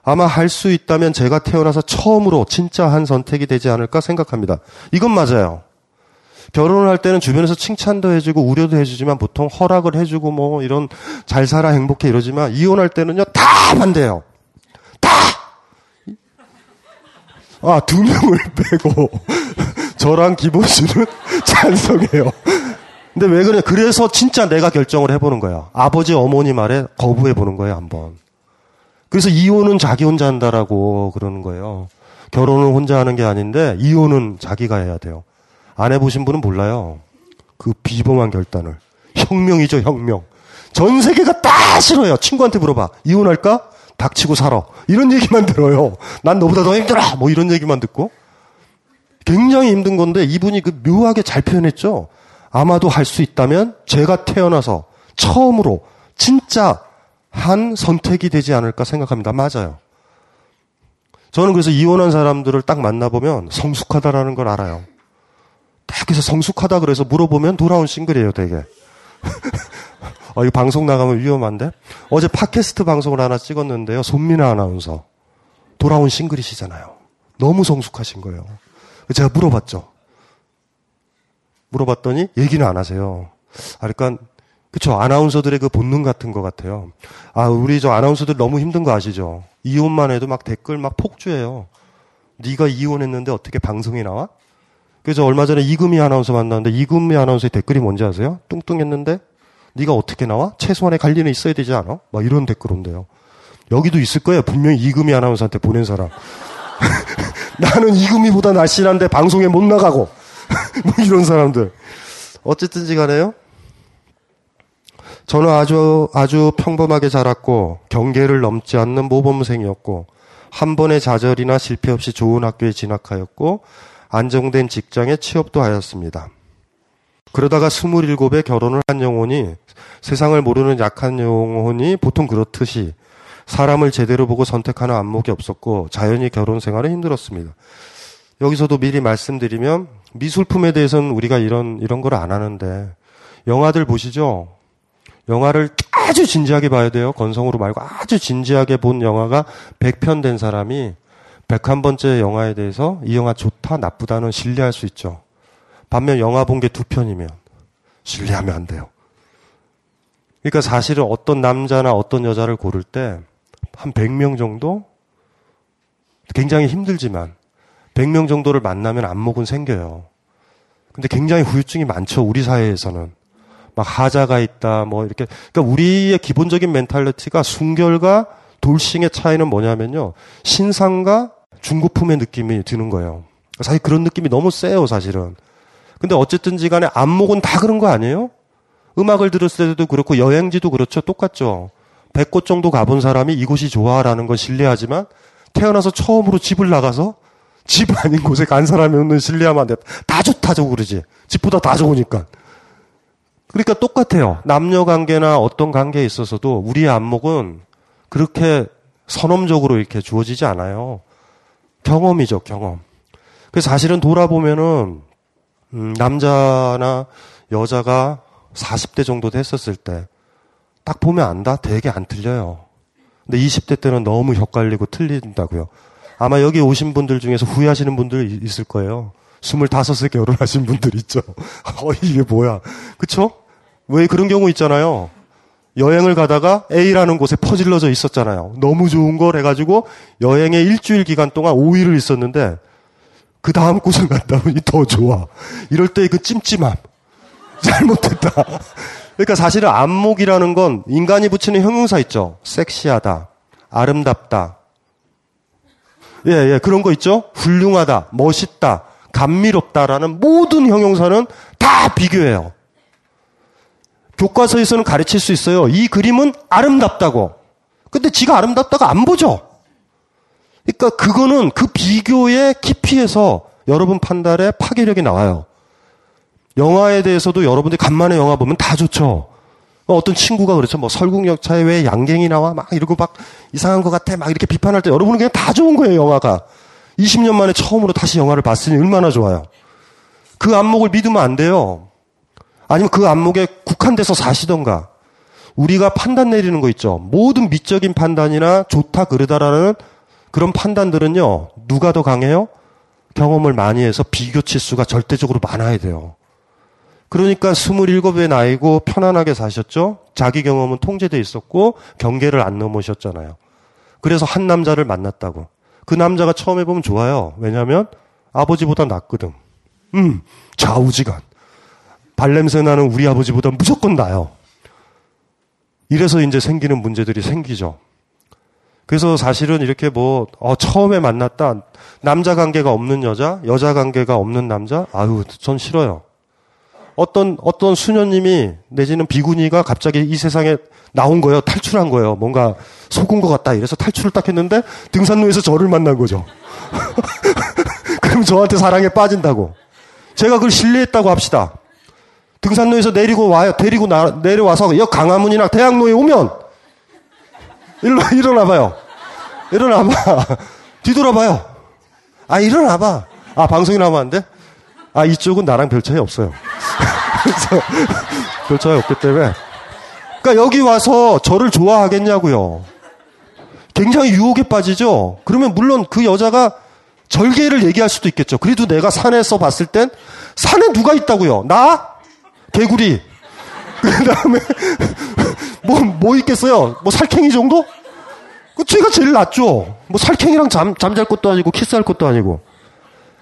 아마 할 수 있다면 제가 태어나서 처음으로 진짜 한 선택이 되지 않을까 생각합니다. 이건 맞아요. 결혼을 할 때는 주변에서 칭찬도 해주고 우려도 해주지만 보통 허락을 해주고 뭐 이런 잘 살아 행복해 이러지만 이혼할 때는요 다 반대요. 다! 아, 두 명을 빼고 저랑 기본 씨는 찬성해요. 근데 왜 그래? 그래서 진짜 내가 결정을 해보는 거야. 아버지, 어머니 말에 거부해보는 거예요, 한번. 그래서 이혼은 자기 혼자 한다라고 그러는 거예요. 결혼은 혼자 하는 게 아닌데, 이혼은 자기가 해야 돼요. 안 해보신 분은 몰라요. 그 비범한 결단을. 혁명이죠, 혁명. 전 세계가 다 싫어요. 친구한테 물어봐. 이혼할까? 닥치고 살아. 이런 얘기만 들어요. 난 너보다 더 힘들어! 뭐 이런 얘기만 듣고. 굉장히 힘든 건데, 이분이 그 묘하게 잘 표현했죠? 아마도 할 수 있다면 제가 태어나서 처음으로 진짜 한 선택이 되지 않을까 생각합니다. 맞아요. 저는 그래서 이혼한 사람들을 딱 만나보면 성숙하다라는 걸 알아요. 딱 그래서 성숙하다 그래서 물어보면 돌아온 싱글이에요, 되게. 어, 이 방송 나가면 위험한데? 어제 팟캐스트 방송을 하나 찍었는데요. 손민아 아나운서. 돌아온 싱글이시잖아요. 너무 성숙하신 거예요. 제가 물어봤죠. 물어봤더니 얘기는 안 하세요. 아, 그러니까 그쵸 아나운서들의 그 본능 같은 것 같아요. 아 우리 저 아나운서들 너무 힘든 거 아시죠? 이혼만 해도 막 댓글 막 폭주해요. 네가 이혼했는데 어떻게 방송에 나와? 그래서 얼마 전에 이금희 아나운서 만났는데 이금희 아나운서의 댓글이 뭔지 아세요? 뚱뚱했는데 네가 어떻게 나와? 최소한의 관리는 있어야 되지 않아? 막 이런 댓글 온대요. 여기도 있을 거예요. 분명히 이금희 아나운서한테 보낸 사람. 나는 이금희보다 날씬한데 방송에 못 나가고 뭐 이런 사람들. 어쨌든지 간에요. 저는 아주 아주 평범하게 자랐고 경계를 넘지 않는 모범생이었고 한 번의 좌절이나 실패 없이 좋은 학교에 진학하였고 안정된 직장에 취업도 하였습니다. 그러다가 스물일곱에 결혼을 한 영혼이 세상을 모르는 약한 영혼이 보통 그렇듯이 사람을 제대로 보고 선택하는 안목이 없었고 자연히 결혼 생활에 힘들었습니다. 여기서도 미리 말씀드리면 미술품에 대해서는 우리가 이런 이런 걸 안 하는데 영화들 보시죠. 영화를 아주 진지하게 봐야 돼요. 건성으로 말고 아주 진지하게 본 영화가 100편 된 사람이 101번째 영화에 대해서 이 영화 좋다, 나쁘다는 신뢰할 수 있죠. 반면 영화 본 게 두 편이면 신뢰하면 안 돼요. 그러니까 사실은 어떤 남자나 어떤 여자를 고를 때 한 100명 정도 굉장히 힘들지만 100명 정도를 만나면 안목은 생겨요. 근데 굉장히 후유증이 많죠. 우리 사회에서는. 막 하자가 있다, 뭐 이렇게. 그러니까 우리의 기본적인 멘탈리티가 순결과 돌싱의 차이는 뭐냐면요. 신상과 중고품의 느낌이 드는 거예요. 사실 그런 느낌이 너무 세요, 사실은. 근데 어쨌든지 간에 안목은 다 그런 거 아니에요? 음악을 들었을 때도 그렇고 여행지도 그렇죠. 똑같죠. 100곳 정도 가본 사람이 이곳이 좋아라는 건 신뢰하지만 태어나서 처음으로 집을 나가서 집 아닌 곳에 간 사람이 없는 신뢰하면 안 돼. 다 좋다고 그러지. 집보다 다 좋으니까. 그러니까 똑같아요. 남녀 관계나 어떤 관계에 있어서도 우리의 안목은 그렇게 선험적으로 이렇게 주어지지 않아요. 경험이죠, 경험. 그래서 사실은 돌아보면은, 음, 남자나 여자가 40대 정도 됐었을 때, 딱 보면 안다? 되게 안 틀려요. 근데 20대 때는 너무 헷갈리고 틀린다고요. 아마 여기 오신 분들 중에서 후회하시는 분들 있을 거예요. 25세 결혼하신 분들 있죠. 어, 이게 뭐야. 그쵸? 왜 그런 경우 있잖아요. 여행을 가다가 A라는 곳에 퍼질러져 있었잖아요. 너무 좋은 걸 해가지고 여행에 일주일 기간 동안 5일을 있었는데 그 다음 곳을 갔다 보니 더 좋아. 이럴 때 그 찜찜함. 잘못했다. 그러니까 사실은 안목이라는 건 인간이 붙이는 형용사 있죠. 섹시하다. 아름답다. 예, 예, 그런 거 있죠? 훌륭하다. 멋있다. 감미롭다라는 모든 형용사는 다 비교해요. 교과서에서는 가르칠 수 있어요. 이 그림은 아름답다고. 근데 지가 아름답다고 안 보죠. 그러니까 그거는 그 비교의 깊이에서 여러분 판단에 파괴력이 나와요. 영화에 대해서도 여러분들이 간만에 영화 보면 다 좋죠. 어떤 친구가 그렇죠. 뭐 설국열차에 왜 양갱이 나와? 막 이러고 막 이상한 것 같아. 막 이렇게 비판할 때 여러분은 그냥 다 좋은 거예요, 영화가. 20년 만에 처음으로 다시 영화를 봤으니 얼마나 좋아요. 그 안목을 믿으면 안 돼요. 아니면 그 안목에 국한돼서 사시던가. 우리가 판단 내리는 거 있죠. 모든 미적인 판단이나 좋다 그러다라는 그런 판단들은요. 누가 더 강해요? 경험을 많이 해서 비교 치 수가 절대적으로 많아야 돼요. 그러니까 27의 나이고 편안하게 사셨죠? 자기 경험은 통제돼 있었고 경계를 안 넘으셨잖아요. 그래서 한 남자를 만났다고. 그 남자가 처음에 보면 좋아요. 왜냐하면 아버지보다 낫거든. 음, 좌우지간. 발냄새 나는 우리 아버지보다 무조건 나요. 이래서 이제 생기는 문제들이 생기죠. 그래서 사실은 이렇게 뭐, 어, 처음에 만났다. 남자 관계가 없는 여자, 여자 관계가 없는 남자? 아유, 전 싫어요. 어떤, 어떤 수녀님이 내지는 비구니가 갑자기 이 세상에 나온 거예요. 탈출한 거예요. 뭔가 속은 것 같다. 이래서 탈출을 딱 했는데 등산로에서 저를 만난 거죠. 그럼 저한테 사랑에 빠진다고. 제가 그걸 신뢰했다고 합시다. 등산로에서 내리고 와요. 데리고 나, 내려와서 역 강화문이나 대학로에 오면 일로 일어나봐요. 일어나봐. 뒤돌아봐요. 아 일어나봐. 아 방송이 나오면 안 돼? 아 이쪽은 나랑 별 차이 없어요. 그래서 별 차이 없기 때문에. 그러니까 여기 와서 저를 좋아하겠냐고요. 굉장히 유혹에 빠지죠. 그러면 물론 그 여자가 절개를 얘기할 수도 있겠죠. 그래도 내가 산에서 봤을 땐 산에 누가 있다고요? 나? 개구리. 그 다음에 뭐, 뭐 있겠어요? 뭐 살쾡이 정도? 그 쟤가 제일 낫죠. 뭐 살쾡이랑 잠, 잠잘 것도 아니고 키스할 것도 아니고.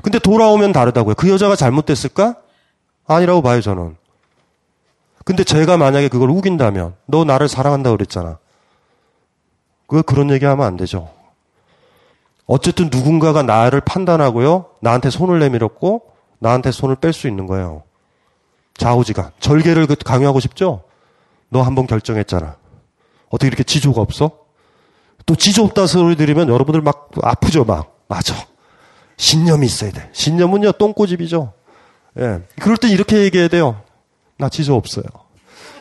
근데 돌아오면 다르다고요. 그 여자가 잘못됐을까? 아니라고 봐요, 저는. 근데 제가 만약에 그걸 우긴다면, 너 나를 사랑한다고 그랬잖아. 그 그런 얘기 하면 안 되죠. 어쨌든 누군가가 나를 판단하고요. 나한테 손을 내밀었고, 나한테 손을 뺄 수 있는 거예요. 좌우지간. 절개를 그 강요하고 싶죠? 너 한번 결정했잖아. 어떻게 이렇게 지조가 없어? 또 지조 없다 소리 들으면 여러분들 막 아프죠, 막. 맞아. 신념이 있어야 돼. 신념은요, 똥꼬집이죠. 예. 그럴 땐 이렇게 얘기해야 돼요. 나 지조 없어요.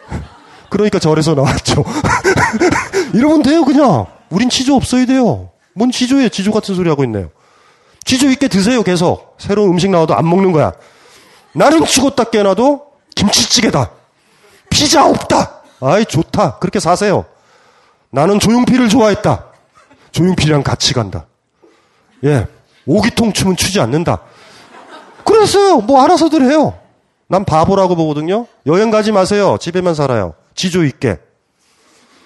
그러니까 절에서 나왔죠. 이러면 돼요, 그냥. 우린 지조 없어야 돼요. 뭔 지조예요? 지조 같은 소리 하고 있네요. 지조 있게 드세요, 계속. 새로운 음식 나와도 안 먹는 거야. 나는 죽었다 깨나도 김치찌개다. 피자 없다. 아이, 좋다. 그렇게 사세요. 나는 조용필을 좋아했다. 조용필이랑 같이 간다. 예. 오기통 춤은 추지 않는다. 그랬어요. 뭐 알아서들 해요. 난 바보라고 보거든요. 여행 가지 마세요. 집에만 살아요. 지조 있게.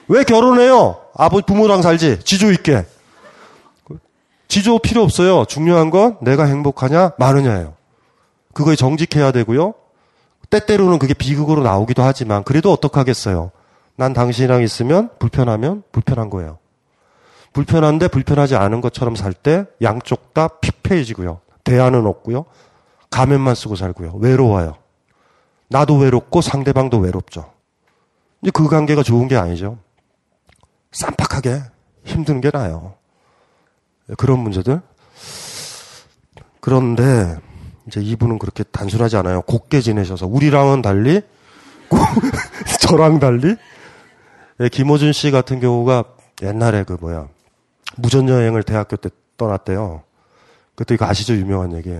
왜 결혼해요? 아버지 부모랑 살지. 지조 있게. 지조 필요 없어요. 중요한 건 내가 행복하냐 마느냐예요. 그거에 정직해야 되고요. 때때로는 그게 비극으로 나오기도 하지만 그래도 어떡하겠어요. 난 당신이랑 있으면 불편하면 불편한 거예요. 불편한데 불편하지 않은 것처럼 살 때 양쪽 다 피폐해지고요. 대안은 없고요. 가면만 쓰고 살고요. 외로워요. 나도 외롭고 상대방도 외롭죠. 이제 그 관계가 좋은 게 아니죠. 쌈박하게 힘든 게 나아요. 그런 문제들. 그런데 이제 이분은 그렇게 단순하지 않아요. 곱게 지내셔서 우리랑은 달리 저랑 달리 예, 김호준 씨 같은 경우가 옛날에 그 뭐야 무전 여행을 대학교 때 떠났대요. 그때 이거 아시죠 유명한 얘기.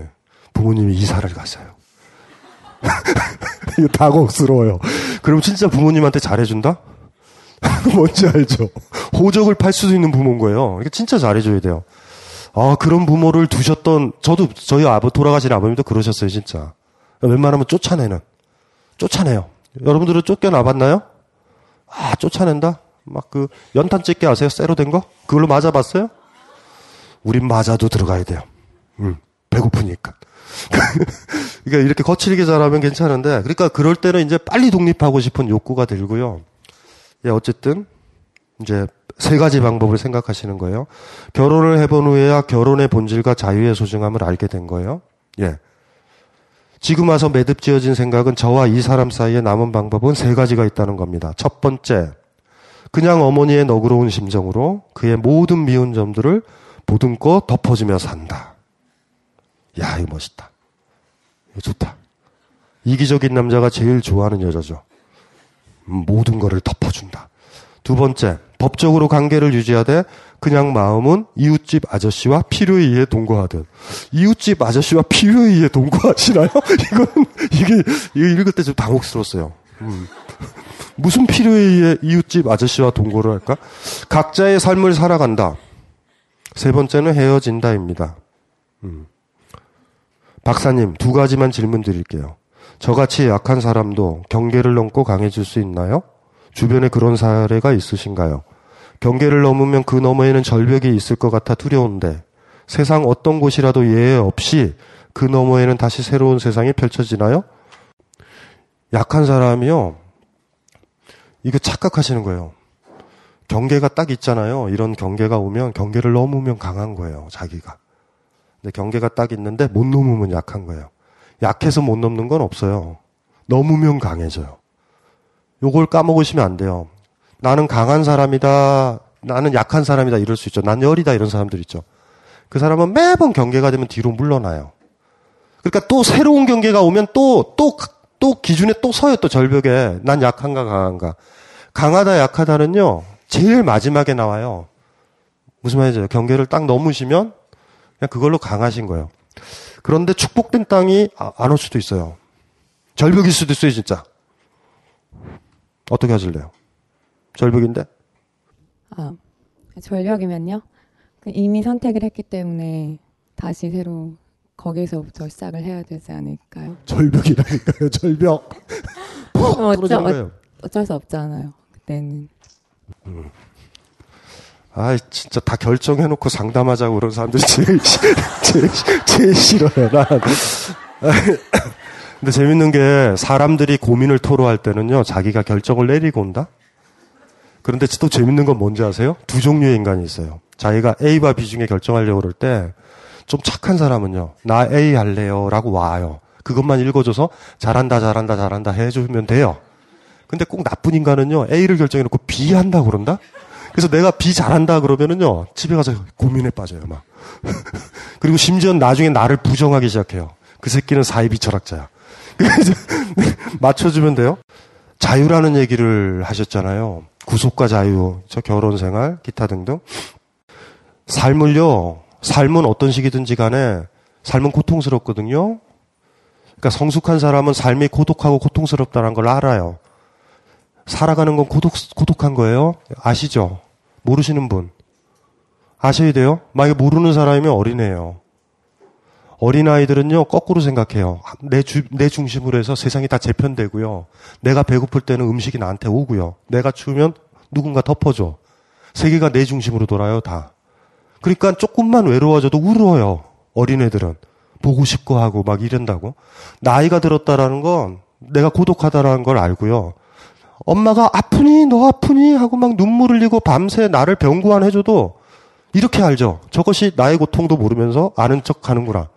부모님이 이사를 갔어요. 이거 당혹스러워요. 그럼 진짜 부모님한테 잘해준다? 뭔지 알죠? 호적을 팔 수도 있는 부모인 거예요. 이게 진짜 잘해줘야 돼요. 아, 그런 부모를 두셨던, 저도, 저희 아버, 돌아가신 아버님도 그러셨어요, 진짜. 웬만하면 쫓아내는. 쫓아내요. 여러분들은 쫓겨나봤나요? 아, 쫓아낸다? 막 그, 연탄 찍게 아세요? 쇠로 된 거? 그걸로 맞아봤어요? 우린 맞아도 들어가야 돼요. 음, 배고프니까. 그러니까 이렇게 거칠게 자라면 괜찮은데, 그러니까 그럴 때는 이제 빨리 독립하고 싶은 욕구가 들고요. 예, 어쨌든, 이제 세 가지 방법을 생각하시는 거예요. 결혼을 해본 후에야 결혼의 본질과 자유의 소중함을 알게 된 거예요. 예. 지금 와서 매듭 지어진 생각은 저와 이 사람 사이에 남은 방법은 세 가지가 있다는 겁니다. 첫 번째, 그냥 어머니의 너그러운 심정으로 그의 모든 미운 점들을 보듬고 덮어주며 산다. 야, 이거 멋있다. 이거 좋다. 이기적인 남자가 제일 좋아하는 여자죠. 음, 모든 거를 덮어준다. 두 번째, 법적으로 관계를 유지하되 그냥 마음은 이웃집 아저씨와 필요에 의해 동거하듯. 이웃집 아저씨와 필요에 의해 동거하시나요? 이건, 이게, 이거 읽을 때 좀 당혹스러웠어요. 음. 무슨 필요에 의해 이웃집 아저씨와 동거를 할까? 각자의 삶을 살아간다. 세 번째는 헤어진다입니다. 음. 박사님, 두 가지만 질문 드릴게요. 저같이 약한 사람도 경계를 넘고 강해질 수 있나요? 주변에 그런 사례가 있으신가요? 경계를 넘으면 그 너머에는 절벽이 있을 것 같아 두려운데 세상 어떤 곳이라도 예외 없이 그 너머에는 다시 새로운 세상이 펼쳐지나요? 약한 사람이요. 이거 착각하시는 거예요. 경계가 딱 있잖아요. 이런 경계가 오면 경계를 넘으면 강한 거예요. 자기가. 근데 경계가 딱 있는데 못 넘으면 약한 거예요. 약해서 못 넘는 건 없어요. 넘으면 강해져요. 요걸 까먹으시면 안 돼요. 나는 강한 사람이다. 나는 약한 사람이다. 이럴 수 있죠. 난 열이다. 이런 사람들 있죠. 그 사람은 매번 경계가 되면 뒤로 물러나요. 그러니까 또 새로운 경계가 오면 또, 또, 또 기준에 또 서요. 또 절벽에. 난 약한가 강한가. 강하다 약하다는요. 제일 마지막에 나와요. 무슨 말이죠? 경계를 딱 넘으시면 그냥 그걸로 강하신 거예요. 그런데 축복된 땅이 아, 안올 수도 있어요. 절벽일 수도 있어요, 진짜. 어떻게 하실래요? 절벽인데? 아, 절벽이면요? 그 이미 선택을 했기 때문에 다시 새로 거기서부터 시작을 해야 되지 않을까요? 절벽이라니까요, 절벽. 어, 어쩌, 거예요. 어쩔 수 없잖아요, 그때는. 음. 아, 진짜 다 결정해놓고 상담하자고 그런 사람들이 제일, 제일, 제일 싫어요, 난. 근데 재밌는 게 사람들이 고민을 토로할 때는요, 자기가 결정을 내리고 온다? 그런데 또 재밌는 건 뭔지 아세요? 두 종류의 인간이 있어요. 자기가 A와 B 중에 결정하려고 그럴 때, 좀 착한 사람은요, 나 A 할래요. 라고 와요. 그것만 읽어줘서 잘한다, 잘한다, 잘한다 해주면 돼요. 근데 꼭 나쁜 인간은요, A를 결정해놓고 B 한다고 그런다? 그래서 내가 B 잘한다 그러면은요, 집에 가서 고민에 빠져요, 막. 그리고 심지어 나중에 나를 부정하기 시작해요. 그 새끼는 사이비 철학자야. 그래서 맞춰주면 돼요. 자유라는 얘기를 하셨잖아요. 구속과 자유, 저 결혼 생활, 기타 등등. 삶을요, 삶은 어떤 식이든지 간에 삶은 고통스럽거든요. 그러니까 성숙한 사람은 삶이 고독하고 고통스럽다는 걸 알아요. 살아가는 건 고독, 고독한 거예요. 아시죠? 모르시는 분. 아셔야 돼요. 만약에 모르는 사람이면 어린애예요. 어린아이들은요, 거꾸로 생각해요. 내 주, 내 중심으로 해서 세상이 다 재편되고요. 내가 배고플 때는 음식이 나한테 오고요. 내가 추우면 누군가 덮어줘. 세계가 내 중심으로 돌아요, 다. 그러니까 조금만 외로워져도 울어요. 어린애들은. 보고 싶고 하고 막 이런다고. 나이가 들었다라는 건 내가 고독하다라는 걸 알고요. 엄마가 아프니? 너 아프니? 하고 막 눈물 흘리고 밤새 나를 병구안 해줘도 이렇게 알죠. 저것이 나의 고통도 모르면서 아는 척 하는구나.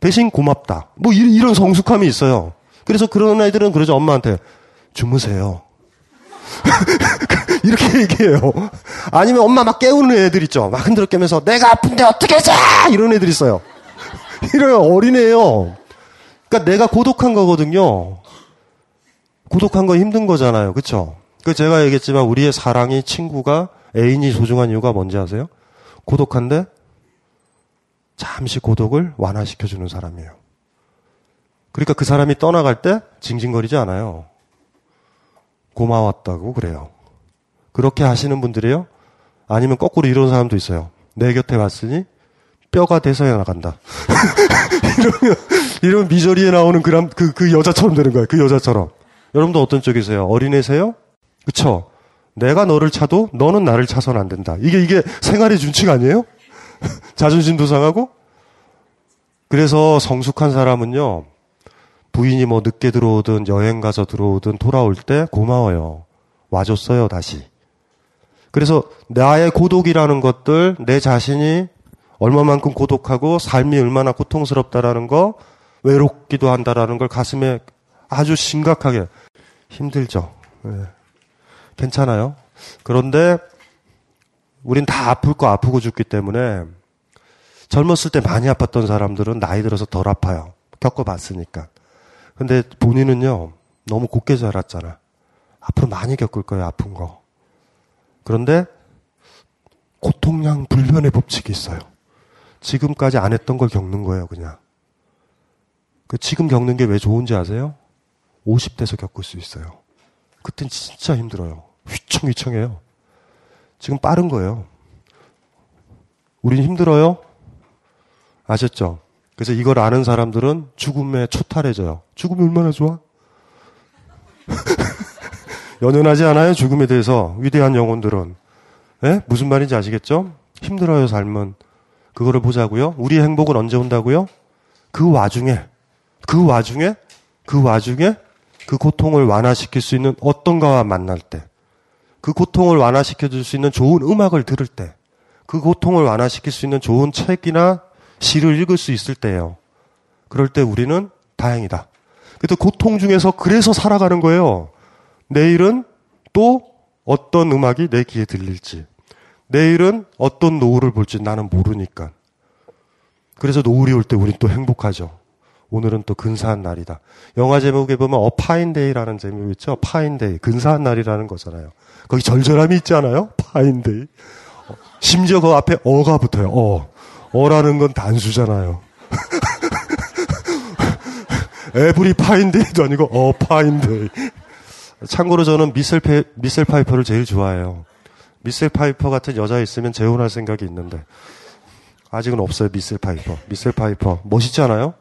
대신 고맙다. 뭐 이런 성숙함이 있어요. 그래서 그런 아이들은 그러죠. 엄마한테 주무세요. 이렇게 얘기해요. 아니면 엄마 막 깨우는 애들 있죠. 막 흔들어 깨면서 내가 아픈데 어떻게 자! 이런 애들 있어요. 이래요. 어린애예요. 그러니까 내가 고독한 거거든요. 고독한 건 힘든 거잖아요. 그쵸? 그 제가 얘기했지만 우리의 사랑이 친구가 애인이 소중한 이유가 뭔지 아세요? 고독한데 잠시 고독을 완화시켜주는 사람이에요. 그러니까 그 사람이 떠나갈 때 징징거리지 않아요. 고마웠다고 그래요. 그렇게 하시는 분들이에요. 아니면 거꾸로 이런 사람도 있어요. 내 곁에 왔으니 뼈가 돼서야 나간다. 이러면, 이러면 미저리에 나오는 그, 그, 그 여자처럼 되는 거예요. 그 여자처럼. 여러분도 어떤 쪽이세요? 어린애세요? 그쵸? 내가 너를 차도 너는 나를 차선 안 된다. 이게, 이게 생활의 준칙 아니에요? 자존심도 상하고? 그래서 성숙한 사람은요, 부인이 뭐 늦게 들어오든 여행 가서 들어오든 돌아올 때 고마워요. 와줬어요, 다시. 그래서 나의 고독이라는 것들, 내 자신이 얼마만큼 고독하고 삶이 얼마나 고통스럽다라는 거, 외롭기도 한다라는 걸 가슴에 아주 심각하게 힘들죠. 네. 괜찮아요. 그런데 우린 다 아플 거 아프고 죽기 때문에 젊었을 때 많이 아팠던 사람들은 나이 들어서 덜 아파요. 겪어봤으니까. 근데 본인은요, 너무 곱게 자랐잖아. 앞으로 많이 겪을 거예요, 아픈 거. 그런데 고통량 불변의 법칙이 있어요. 지금까지 안 했던 걸 겪는 거예요, 그냥. 그 지금 겪는 게 왜 좋은지 아세요? 50대에서 겪을 수 있어요. 그땐 진짜 힘들어요. 휘청휘청해요. 지금 빠른 거예요. 우린 힘들어요? 아셨죠? 그래서 이걸 아는 사람들은 죽음에 초탈해져요. 죽음이 얼마나 좋아? 연연하지 않아요? 죽음에 대해서 위대한 영혼들은. 예? 무슨 말인지 아시겠죠? 힘들어요, 삶은. 그거를 보자고요. 우리의 행복은 언제 온다고요? 그 와중에, 그 와중에, 그 와중에 그 고통을 완화시킬 수 있는 어떤가와 만날 때, 그 고통을 완화시켜 줄 수 있는 좋은 음악을 들을 때, 그 고통을 완화시킬 수 있는 좋은 책이나 시를 읽을 수 있을 때예요. 그럴 때 우리는 다행이다. 그래도 고통 중에서 그래서 살아가는 거예요. 내일은 또 어떤 음악이 내 귀에 들릴지. 내일은 어떤 노을을 볼지 나는 모르니까. 그래서 노을이 올 때 우린 또 행복하죠. 오늘은 또 근사한 날이다. 영화 제목에 보면 a fine day라는 제목이 있죠. Fine day. 근사한 날이라는 거잖아요. 거기 절절함이 있지 않아요? Fine day. 심지어 그 앞에 a가 붙어요. A. A라는 건 단수잖아요. Every fine day도 아니고 a fine day. 참고로 저는 미셀, 페, 미셀 파이퍼를 제일 좋아해요. 미셀 파이퍼 같은 여자 있으면 재혼할 생각이 있는데 아직은 없어요. 미셀 파이퍼. 미셀 파이퍼 멋있지 않아요?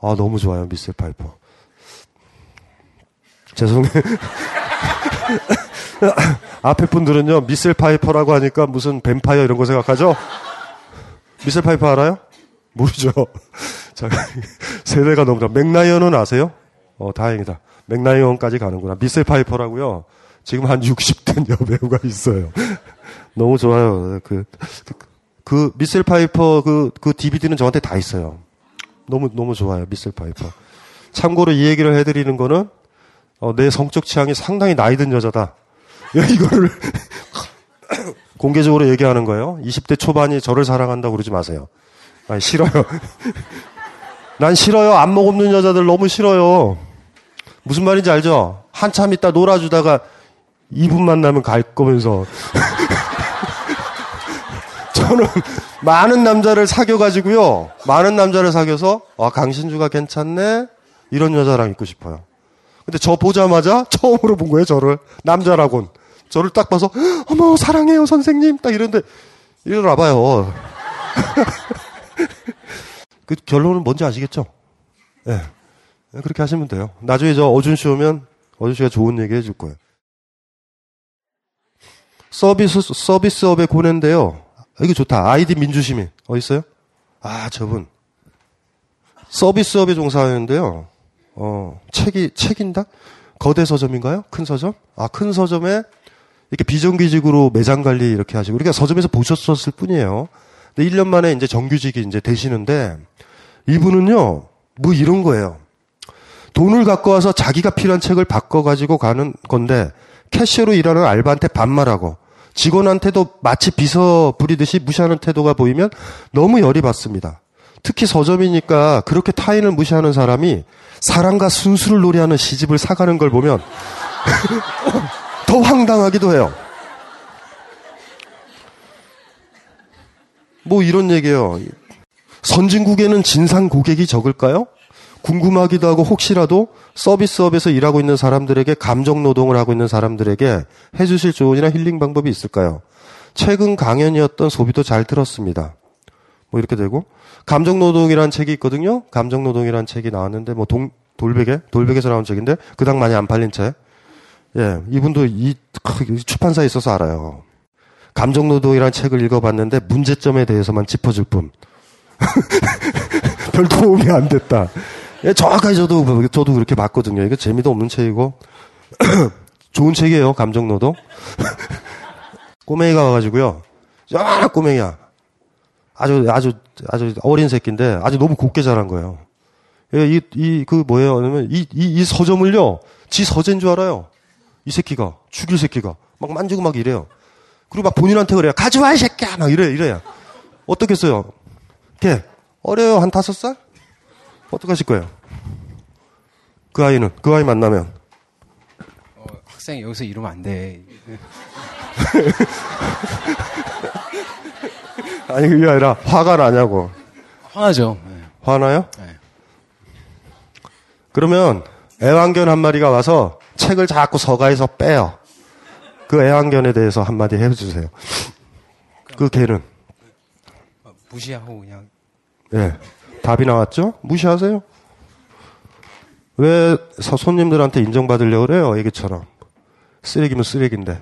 아 너무 좋아요. 미셀 파이퍼. 죄송해요. 앞에 분들은요 미셀 파이퍼라고 하니까 무슨 뱀파이어 이런 거 생각하죠? 미셀 파이퍼 알아요? 모르죠. 자, 세대가 너무 다. 맥라이언은 아세요? 어, 다행이다. 맥라이언까지 가는구나. 미셀 파이퍼라고요. 지금 한 60된 여배우가 있어요. 너무 좋아요. 그, 그, 그 미셀 파이퍼 그, 그 DVD는 저한테 다 있어요. 너무, 너무 좋아요. 미셀 파이퍼. 참고로 이 얘기를 해드리는 거는, 어, 내 성적 취향이 상당히 나이 든 여자다. 이거를 공개적으로 얘기하는 거예요. 20대 초반이 저를 사랑한다고 그러지 마세요. 아니, 싫어요. 난 싫어요. 안목 없는 여자들 너무 싫어요. 무슨 말인지 알죠? 한참 있다 놀아주다가 2분 만나면 갈 거면서. 저는 많은 남자를 사귀어가지고요. 많은 남자를 사귀어서, 아, 강신주가 괜찮네? 이런 여자랑 있고 싶어요. 근데 저 보자마자 처음으로 본 거예요, 저를. 남자라곤. 저를 딱 봐서, 어머, 사랑해요, 선생님. 딱 이런데, 이러나 봐요. 그 결론은 뭔지 아시겠죠? 예. 네. 그렇게 하시면 돼요. 나중에 저 어준 씨 오면 어준 씨가 좋은 얘기 해줄 거예요. 서비스, 서비스업의 고뇌인데요. 이게 좋다. 아이디 민주시민. 어디 있어요? 아, 저분. 서비스업에 종사하는데요. 어, 책이, 책인다? 거대 서점인가요? 큰 서점? 아, 큰 서점에 이렇게 비정규직으로 매장 관리 이렇게 하시고, 그러니까 서점에서 보셨었을 뿐이에요. 근데 1년 만에 이제 정규직이 이제 되시는데, 이분은요, 뭐 이런 거예요. 돈을 갖고 와서 자기가 필요한 책을 바꿔 가지고 가는 건데, 캐셔로 일하는 알바한테 반말하고, 직원한테도 마치 비서 부리듯이 무시하는 태도가 보이면 너무 열이 받습니다. 특히 서점이니까 그렇게 타인을 무시하는 사람이 사랑과 순수를 노래하는 시집을 사가는 걸 보면 더 황당하기도 해요. 뭐 이런 얘기예요. 선진국에는 진상 고객이 적을까요? 궁금하기도 하고 혹시라도 서비스업에서 일하고 있는 사람들에게 감정 노동을 하고 있는 사람들에게 해주실 조언이나 힐링 방법이 있을까요? 최근 강연이었던 소비도 잘 들었습니다. 뭐 이렇게 되고 감정 노동이라는 책이 있거든요. 감정 노동이라는 책이 나왔는데 뭐 동, 돌베개 돌베개에서 나온 책인데 그닥 많이 안 팔린 책. 예, 이분도 이 출판사에 있어서 알아요. 감정 노동이라는 책을 읽어봤는데 문제점에 대해서만 짚어줄 뿐. 별 도움이 안 됐다. 예, 정확하게 저도 저도 그렇게 봤거든요. 이거 재미도 없는 책이고 좋은 책이에요. 감정 노동. 꼬맹이가 와가지고요. 야 꼬맹이야. 아주 아주 아주 어린 새끼인데 아주 너무 곱게 자란 거예요. 예, 이이 그 뭐예요? 그러면 이 이 이 서점을요. 지 서재인 줄 알아요. 이 새끼가 죽일 새끼가 막 만지고 막 이래요. 그리고 막 본인한테 그래요. 가져와 이 새끼야 막 이래 이래요. 어떻겠어요? 걔 어려요 한 다섯 살? 어떡하실 거예요? 그 아이는 그 아이 만나면 어, 학생 여기서 이러면 안 돼. 아니 그게 아니라 화가 나냐고. 화나죠. 네. 화나요? 네. 그러면 애완견 한 마리가 와서 책을 자꾸 서가에서 빼요. 그 애완견에 대해서 한마디 해주세요. 그 개는 무시하고 그냥 예 답이 나왔죠? 무시하세요? 왜 서- 손님들한테 인정받으려고 그래요? 애기처럼 쓰레기면 쓰레기인데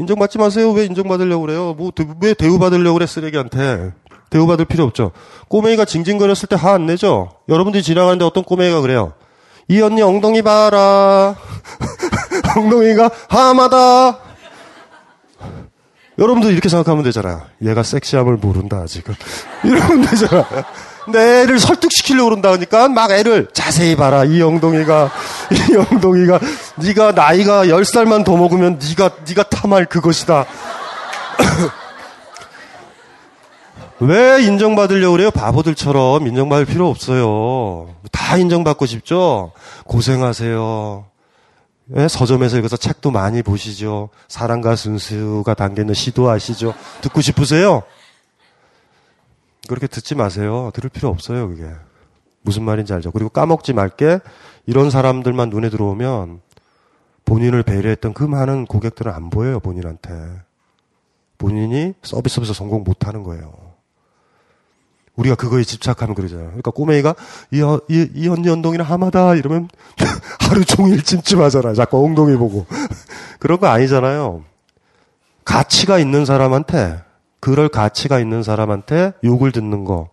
인정받지 마세요. 왜 인정받으려고 그래요? 뭐, 대- 왜 대우받으려고 그래, 쓰레기한테. 대우받을 필요 없죠. 꼬맹이가 징징거렸을 때 화 안 내죠? 여러분들이 지나가는데 어떤 꼬맹이가 그래요? 이 언니 엉덩이 봐라. 엉덩이가 하마다. 여러분도 이렇게 생각하면 되잖아요. 얘가 섹시함을 모른다, 지금. 이러면 되잖아. 근데 애를 설득시키려고 그런다 하니까 막 애를 자세히 봐라. 이 엉덩이가, 이 엉덩이가, 네가 나이가 10살만 더 먹으면 네가, 네가 탐할 그것이다. 왜 인정받으려고 그래요? 바보들처럼 인정받을 필요 없어요. 다 인정받고 싶죠? 고생하세요. 예, 서점에서 읽어서 책도 많이 보시죠. 사랑과 순수가 담겨 있는 시도 아시죠? 듣고 싶으세요? 그렇게 듣지 마세요. 들을 필요 없어요, 그게. 무슨 말인지 알죠? 그리고 까먹지 말게 이런 사람들만 눈에 들어오면 본인을 배려했던 그 많은 고객들은 안 보여요, 본인한테. 본인이 서비스업에서 성공 못 하는 거예요. 우리가 그거에 집착하면 그러잖아요. 그러니까 꼬맹이가 이, 어- 이, 이 언니 엉덩이는 하마다 이러면 하루 종일 찜찜하잖아. 자꾸 엉덩이 보고. 그런 거 아니잖아요. 가치가 있는 사람한테, 그럴 가치가 있는 사람한테 욕을 듣는 거.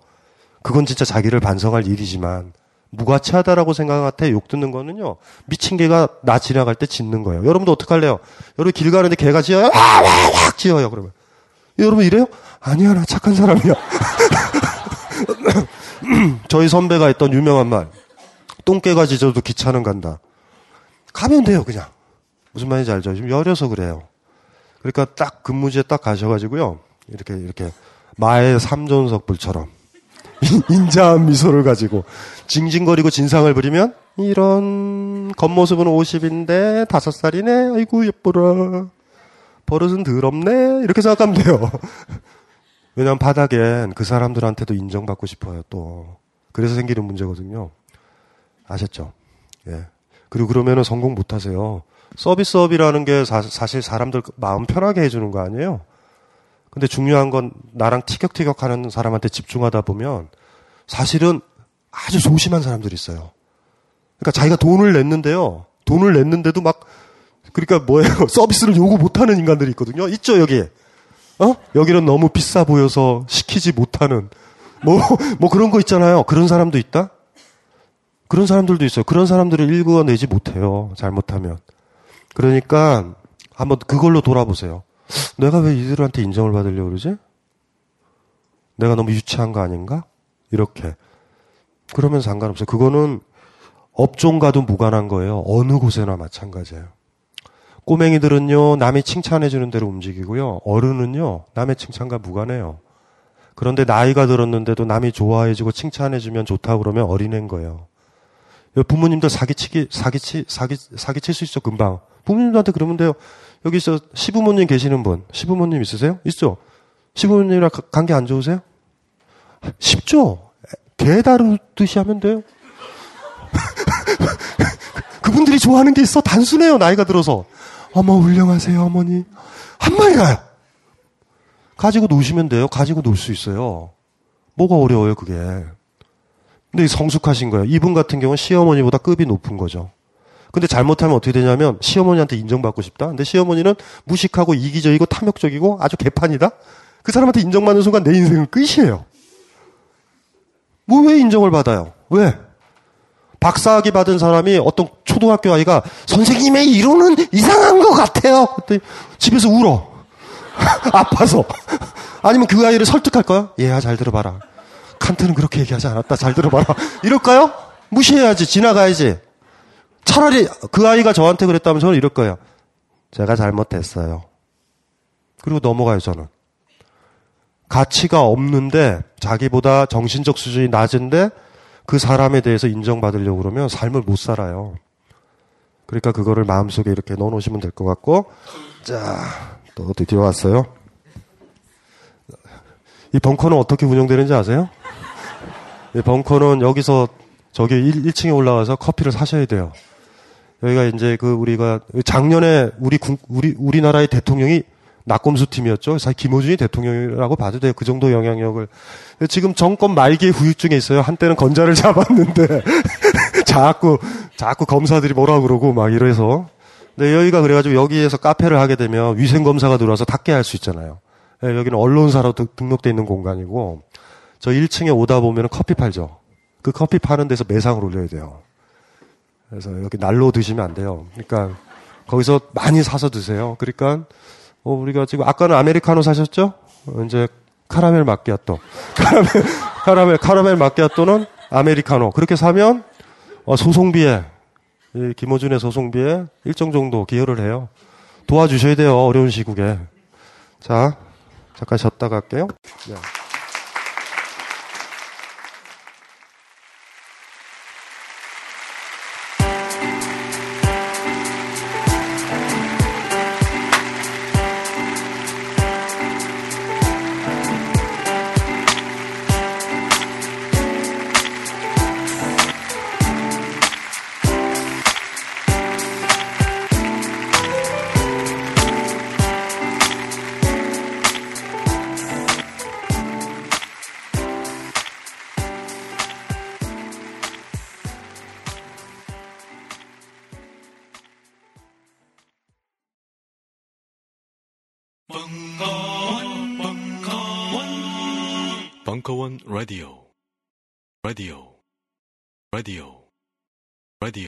그건 진짜 자기를 반성할 일이지만, 무가치하다라고 생각한테 욕 듣는 거는요, 미친 개가 나 지나갈 때 짖는 거예요. 여러분도 어떡할래요? 여러분 길 가는데 개가 짖어요? 와, 와, 와, 짖어요, 그러면. 여러분 이래요? 아니야, 나 착한 사람이야. 저희 선배가 했던 유명한 말. 똥개가 짖어도 기차는 간다. 가면 돼요, 그냥. 무슨 말인지 알죠? 지금 여려서 그래요. 그러니까 딱 근무지에 딱 가셔가지고요. 이렇게, 이렇게, 마의 삼존석불처럼. 인자한 미소를 가지고 징징거리고 진상을 부리면 이런 겉모습은 50인데 다섯 살이네. 아이고 예뻐라. 버릇은 더럽네. 이렇게 생각하면 돼요. 왜냐하면 바닥엔 그 사람들한테도 인정받고 싶어요. 또 그래서 생기는 문제거든요. 아셨죠? 예. 그리고 그러면은 성공 못 하세요. 서비스업이라는 게 사, 실 사람들 마음 편하게 해주는 거 아니에요? 근데 중요한 건 나랑 티격태격 하는 사람한테 집중하다 보면 사실은 아주 소심한 사람들이 있어요. 그러니까 자기가 돈을 냈는데요. 돈을 냈는데도 막, 그러니까 뭐예요? 서비스를 요구 못하는 인간들이 있거든요. 있죠, 여기. 어? 여기는 너무 비싸 보여서 시키지 못하는, 뭐, 뭐 그런 거 있잖아요. 그런 사람도 있다? 그런 사람들도 있어요. 그런 사람들을 일구어내지 못해요. 잘못하면. 그러니까 한번 그걸로 돌아보세요. 내가 왜 이들한테 인정을 받으려고 그러지? 내가 너무 유치한 거 아닌가? 이렇게. 그러면 상관없어요. 그거는 업종과도 무관한 거예요. 어느 곳에나 마찬가지예요. 꼬맹이들은요, 남이 칭찬해주는 대로 움직이고요. 어른은요, 남의 칭찬과 무관해요. 그런데 나이가 들었는데도 남이 좋아해주고 칭찬해주면 좋다고 그러면 어린애인 거예요. 부모님들 사기치기, 사기치, 사기, 사기칠 수 있어, 금방. 부모님들한테 그러면 돼요. 여기 있어, 시부모님 계시는 분. 시부모님 있으세요? 있죠? 시부모님이랑 가- 관계 안 좋으세요? 쉽죠? 개 다루듯이 하면 돼요. 이분들이 좋아하는 게 있어. 단순해요, 나이가 들어서. 어머, 훌륭하세요, 어머니. 한 마리 가요. 가지고 노시면 돼요. 가지고 놀 수 있어요. 뭐가 어려워요, 그게. 근데 성숙하신 거예요. 이분 같은 경우는 시어머니보다 급이 높은 거죠. 근데 잘못하면 어떻게 되냐면 시어머니한테 인정받고 싶다. 근데 시어머니는 무식하고 이기적이고 탐욕적이고 아주 개판이다. 그 사람한테 인정받는 순간 내 인생은 끝이에요. 뭐 왜 인정을 받아요? 왜? 박사학위 받은 사람이 어떤 초등학교 아이가 선생님의 이론은 이상한 것 같아요. 그랬더니 집에서 울어. 아파서. 아니면 그 아이를 설득할 거야? 얘야, 잘 들어봐라. 칸트는 그렇게 얘기하지 않았다. 잘 들어봐라. 이럴까요? 무시해야지. 지나가야지. 차라리 그 아이가 저한테 그랬다면 저는 이럴 거예요. 제가 잘못했어요. 그리고 넘어가요, 저는. 가치가 없는데 자기보다 정신적 수준이 낮은데 그 사람에 대해서 인정받으려고 그러면 삶을 못 살아요. 그러니까 그거를 마음속에 이렇게 넣어 놓으시면 될 것 같고 자, 또 드디어 왔어요. 이 벙커는 어떻게 운영되는지 아세요? 이 벙커는 여기서 저기 1, 1층에 올라가서 커피를 사셔야 돼요. 여기가 이제 그 우리가 작년에 우리 국, 우리 우리나라의 대통령이 낙검수 팀이었죠. 사실 김호준이 대통령이라고 봐도 돼요. 그 정도 영향력을. 지금 정권 말기에 후유증에 있어요. 한때는 건자를 잡았는데 자꾸 자꾸 검사들이 뭐라 그러고 막 이래서. 근데 여기가 그래가지고 여기에서 카페를 하게 되면 위생 검사가 들어와서 닦게 할 수 있잖아요. 예, 여기는 언론사로 등록돼 있는 공간이고 저 1층에 오다 보면 커피 팔죠. 그 커피 파는 데서 매상을 올려야 돼요. 그래서 여기 날로 드시면 안 돼요. 그러니까 거기서 많이 사서 드세요. 그러니까 어, 우리가 지금 아까는 아메리카노 사셨죠? 어, 이제 카라멜 마끼아또. 카라멜 카라멜 카라멜 마끼아또는 아메리카노. 그렇게 사면 어, 소송비에 이 김호준의 소송비에 일정 정도 기여를 해요. 도와주셔야 돼요. 어려운 시국에. 자, 잠깐 쉬었다 갈게요. 네. 벙커원 라디